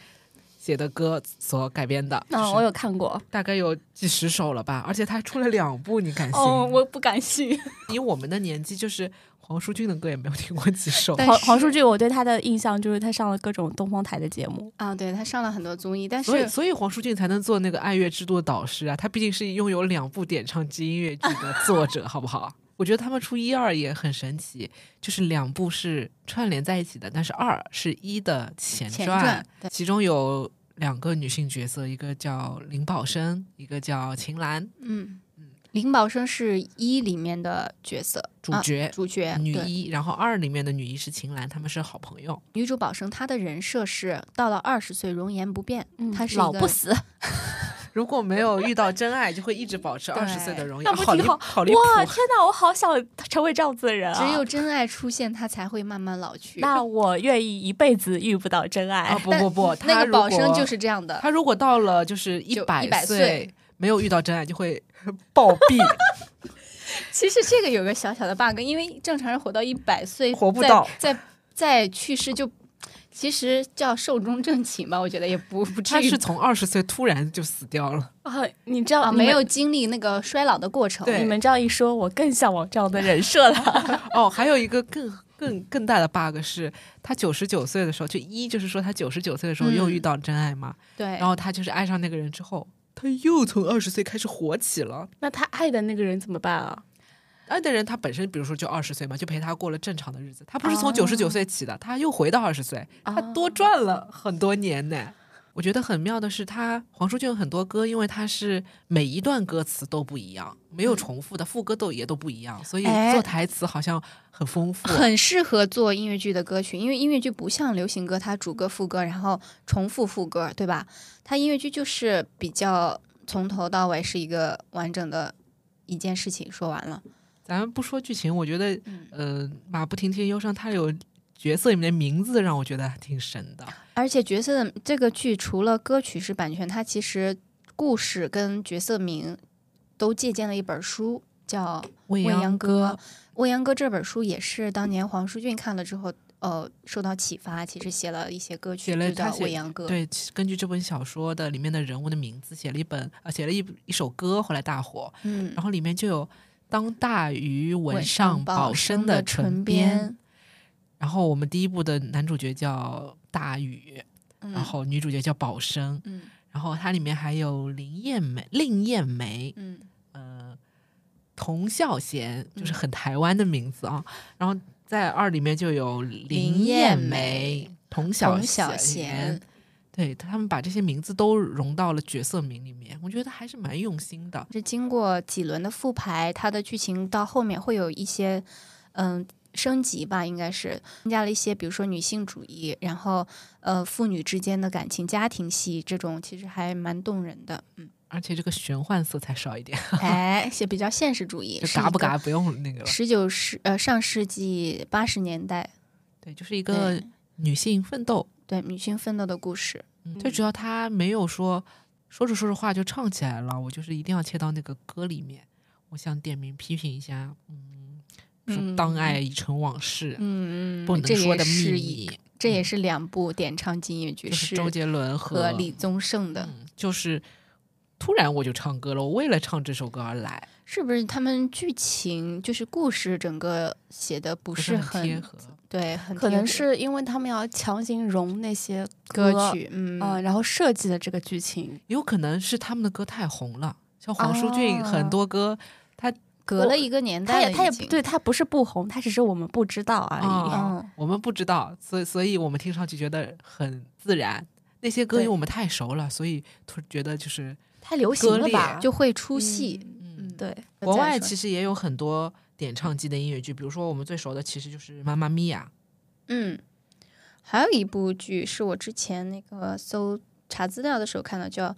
[SPEAKER 1] 写的歌所改编的。
[SPEAKER 3] 嗯，
[SPEAKER 1] 就是
[SPEAKER 3] 我有看过。
[SPEAKER 1] 大概有几十首了吧，而且他出了两部，你敢信？
[SPEAKER 3] 哦，我不敢信。[LAUGHS]
[SPEAKER 1] 以我们的年纪，就是黄舒骏的歌也没有听过几首。
[SPEAKER 4] 但
[SPEAKER 3] 黄黄舒骏，我对他的印象就是他上了各种东方台的节目。
[SPEAKER 4] 啊，对他上了很多综艺，但是
[SPEAKER 1] 所以，所以黄舒骏才能做那个爱乐之都的导师啊！他毕竟是拥有两部点唱机音乐剧的作者，好不好？[LAUGHS] 我觉得他们出一二也很神奇，就是两部是串联在一起的，但是二是一的前
[SPEAKER 4] 前
[SPEAKER 1] 传，其中有两个女性角色，一个叫林宝生，一个叫秦岚，
[SPEAKER 4] 嗯，林宝生是一里面的角色啊
[SPEAKER 1] 主角。
[SPEAKER 4] 主角
[SPEAKER 1] 女一，然后二里面的女一是秦岚，他们是好朋友。
[SPEAKER 4] 女主宝生，她的人设是到了二十岁容颜不变，她是
[SPEAKER 3] 老不死，[LAUGHS]
[SPEAKER 1] 如果没有遇到真爱，就会一直保持二十岁的容颜。好离
[SPEAKER 3] 那不挺好
[SPEAKER 1] 好离谱！
[SPEAKER 3] 哇，天哪，我好想成为这样子的人啊！
[SPEAKER 4] 只有真爱出现，他才会慢慢老去。
[SPEAKER 3] 那我愿意一辈子遇不到真爱。
[SPEAKER 1] 啊，不不不，
[SPEAKER 4] 那个宝生就是这样的，
[SPEAKER 1] 他如果到了就是一百
[SPEAKER 4] 岁
[SPEAKER 1] 没有遇到真爱，就会 [LAUGHS] 暴毙，[LAUGHS]
[SPEAKER 4] 其实这个有个小小的 bug，因为正常人活到一百岁，
[SPEAKER 1] 活不到。
[SPEAKER 4] 在在去世就，其实叫寿终正寝吧，我觉得也不不至于。
[SPEAKER 1] 他是从二十岁突然就死掉了。
[SPEAKER 3] 啊，你知道、
[SPEAKER 4] 啊，
[SPEAKER 3] 你
[SPEAKER 4] 没有经历那个衰老的过程。
[SPEAKER 1] 对。
[SPEAKER 3] 你们这样一说，我更向往这样的人设了。[LAUGHS]
[SPEAKER 1] 哦，还有一个更更更大的 bug 是，他九十九岁的时候，就一就是说他九十九岁的时候
[SPEAKER 4] 嗯。
[SPEAKER 1] 又遇到真爱嘛，
[SPEAKER 4] 对，
[SPEAKER 1] 然后他就是爱上那个人之后，他又从二十岁开始火起了。
[SPEAKER 3] 那他爱的那个人怎么办啊？
[SPEAKER 1] 爱的人他本身比如说就二十岁嘛，就陪他过了正常的日子。他不是从
[SPEAKER 3] 哦
[SPEAKER 1] 九十九岁起的，他又回到二十岁，他多赚了很多年呢。我觉得很妙的是他，黄舒骏有很多歌，因为他是每一段歌词都不一样，没有重复的，副歌都也都不一样，所以
[SPEAKER 4] 哎
[SPEAKER 1] 做台词好像很丰富。
[SPEAKER 4] 很适合做音乐剧的歌曲，因为音乐剧不像流行歌，它主歌副歌，然后重复副歌，对吧？它音乐剧就是比较从头到尾是一个完整的一件事情说完了。
[SPEAKER 1] 咱们不说剧情，我觉得，
[SPEAKER 4] 嗯
[SPEAKER 1] 呃，马不停蹄忧伤，它有角色里面的名字让我觉得还挺神的。
[SPEAKER 4] 而且角色的这个剧除了歌曲是版权，它其实故事跟角色名都借鉴了一本书，叫《
[SPEAKER 1] 未
[SPEAKER 4] 未央
[SPEAKER 1] 歌
[SPEAKER 4] 歌》。《未央歌》这本书也是当年黄舒骏看了之后，呃，受到启发，其实写了一些歌曲，《
[SPEAKER 1] 写了他写
[SPEAKER 4] 未央歌》。
[SPEAKER 1] 对，根据这本小说的里面的人物的名字写了一本，呃，写了一一首歌，后来大火。
[SPEAKER 4] 嗯，
[SPEAKER 1] 然后里面就有“当大鱼吻
[SPEAKER 4] 吻
[SPEAKER 1] 上
[SPEAKER 4] 宝
[SPEAKER 1] 宝生的
[SPEAKER 4] 唇
[SPEAKER 1] 唇边”，然后我们第一部的男主角叫大宇，
[SPEAKER 4] 嗯。
[SPEAKER 1] 然后女主角叫宝生，
[SPEAKER 4] 嗯。
[SPEAKER 1] 然后它里面还有林燕梅、令燕梅，
[SPEAKER 4] 嗯。
[SPEAKER 1] 呃，童孝贤，就是
[SPEAKER 4] 嗯。
[SPEAKER 1] 很台湾的名字啊。然后在二里面就有林
[SPEAKER 4] 林
[SPEAKER 1] 燕
[SPEAKER 4] 燕
[SPEAKER 1] 梅
[SPEAKER 4] 梅、
[SPEAKER 1] 童小
[SPEAKER 4] 童小
[SPEAKER 1] 贤
[SPEAKER 4] 贤，
[SPEAKER 1] 对他们把这些名字都融到了角色名里面，我觉得还是蛮用心的。
[SPEAKER 4] 这经过几轮的复排，它的剧情到后面会有一些嗯升级吧，应该是增加了一些，比如说女性主义，然后呃父女之间的感情、家庭戏这种，其实还蛮动人的。嗯，
[SPEAKER 1] 而且这个玄幻色彩少一点，
[SPEAKER 4] 哎，些比较现实主义，
[SPEAKER 1] 就嘎不嘎不用那个了。
[SPEAKER 4] 十九世呃上世纪八十年代，
[SPEAKER 1] 对，就是一个女性奋斗。
[SPEAKER 4] 对女性奋斗的故事。
[SPEAKER 1] 嗯最主要她没有说说着说着话就唱起来了，我就是一定要切到那个歌里面。我想点名批评一下，嗯，说
[SPEAKER 4] 嗯
[SPEAKER 1] 当爱已成往事，
[SPEAKER 4] 嗯
[SPEAKER 1] 不能说的秘
[SPEAKER 4] 也是一
[SPEAKER 1] 密，
[SPEAKER 4] 这也是两部点唱金音乐剧，
[SPEAKER 1] 就是周杰伦和
[SPEAKER 4] 和李宗盛的。
[SPEAKER 1] 嗯，就是突然我就唱歌了，我为了唱这首歌而来。
[SPEAKER 4] 是不是他们剧情就是故事整个写的不
[SPEAKER 1] 不
[SPEAKER 4] 是
[SPEAKER 1] 很贴合。
[SPEAKER 4] 对，很
[SPEAKER 3] 可能是因为他们要强行融那些
[SPEAKER 4] 歌曲，嗯
[SPEAKER 3] 嗯、然后设计的这个剧情。
[SPEAKER 1] 有可能是他们的歌太红了，像黄舒骏很多歌，
[SPEAKER 4] 隔了一个年代
[SPEAKER 3] 他也他也对他不是不红，他只是我们不知道而已。
[SPEAKER 1] 我们不知道，所以所以我们听上去觉得很自然。那些歌因为我们太熟了，所以突觉得就是
[SPEAKER 3] 太流行了吧？
[SPEAKER 4] 就会出戏。
[SPEAKER 1] 嗯
[SPEAKER 4] 嗯，
[SPEAKER 3] 对，
[SPEAKER 1] 国外其实也有很多点唱机的音乐剧，比如说我们最熟的其实就是《妈妈咪呀
[SPEAKER 4] 嗯，还有一部剧是我之前那个搜查资料的时候看到，叫《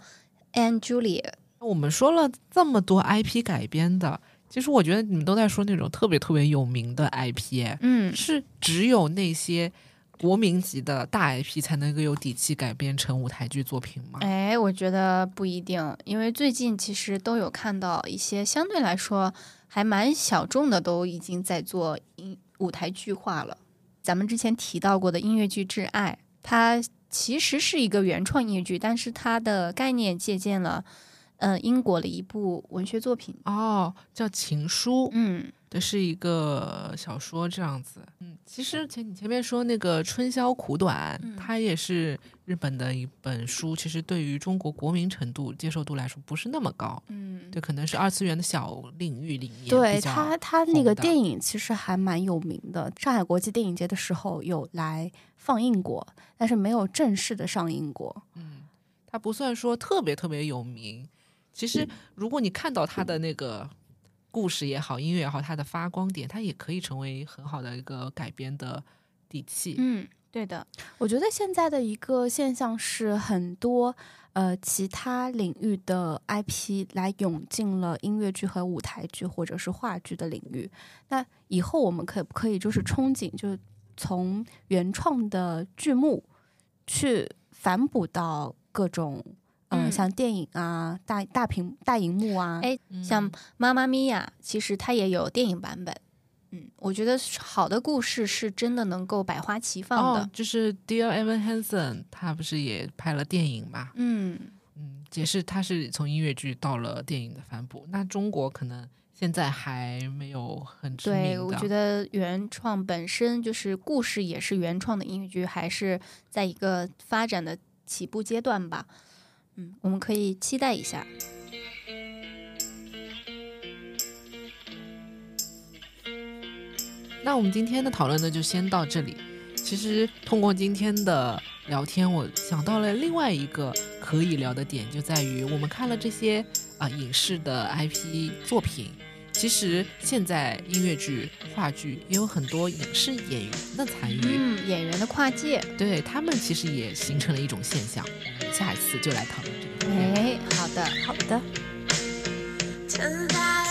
[SPEAKER 4] Anne Julia》。》。
[SPEAKER 1] 我们说了这么多 IP 改编的，其实我觉得你们都在说那种特别特别有名的 IP，哎
[SPEAKER 4] 嗯，
[SPEAKER 1] 是只有那些国民级的大 IP 才能够有底气改编成舞台剧作品吗？
[SPEAKER 4] 哎，我觉得不一定，因为最近其实都有看到一些相对来说还蛮小众的，都已经在做音舞台剧化了。咱们之前提到过的音乐剧《挚爱》，它其实是一个原创音乐剧，但是它的概念借鉴了，呃，英国的一部文学作品。
[SPEAKER 1] 哦，叫《情书》，
[SPEAKER 4] 嗯，
[SPEAKER 1] 这是一个小说这样子。嗯，其实前你前面说那个《春宵苦短》
[SPEAKER 4] 嗯
[SPEAKER 1] 它也是日本的一本书，其实对于中国国民程度接受度来说不是那么高。
[SPEAKER 4] 嗯，
[SPEAKER 1] 对，可能是二次元的小领域里面
[SPEAKER 3] 对
[SPEAKER 1] 比较
[SPEAKER 3] 他，他那个电影其实还蛮有名的。上海国际电影节的时候有来放映过，但是没有正式的上映过。
[SPEAKER 1] 嗯，它不算说特别特别有名。其实，如果你看到它的那个故事也好，音乐也好，它的发光点，它也可以成为很好的一个改编的底气。
[SPEAKER 4] 嗯，对的，
[SPEAKER 3] 我觉得现在的一个现象是，很多呃其他领域的 IP 来涌进了音乐剧和舞台剧或者是话剧的领域。那以后我们可不可以就是憧憬，就是从原创的剧目去反哺到各种呃、
[SPEAKER 4] 嗯
[SPEAKER 3] 像电影啊、大大屏大荧幕啊，
[SPEAKER 4] 哎
[SPEAKER 1] 嗯
[SPEAKER 4] 像《妈妈咪呀》，其实它也有电影版本。嗯，我觉得好的故事是真的能够百花齐放的。
[SPEAKER 1] 哦，就是 Dear Evan Hansen，他不是也拍了电影嘛？
[SPEAKER 4] 嗯，
[SPEAKER 1] 嗯，也是他是从音乐剧到了电影的反哺。那中国可能现在还没有很知名
[SPEAKER 4] 对，我觉得原创本身就是故事也是原创的音乐剧，还是在一个发展的起步阶段吧。嗯，我们可以期待一下。
[SPEAKER 1] 那我们今天的讨论呢，就先到这里。其实通过今天的聊天，我想到了另外一个可以聊的点，就在于我们看了这些啊、影视的 IP 作品，其实现在音乐剧、话剧也有很多影视演员的参与，
[SPEAKER 4] 嗯，演员的跨界，
[SPEAKER 1] 对他们其实也形成了一种现象。我们下一次就来讨论这个。
[SPEAKER 4] 哎，好的，
[SPEAKER 3] 好的。
[SPEAKER 2] Tonight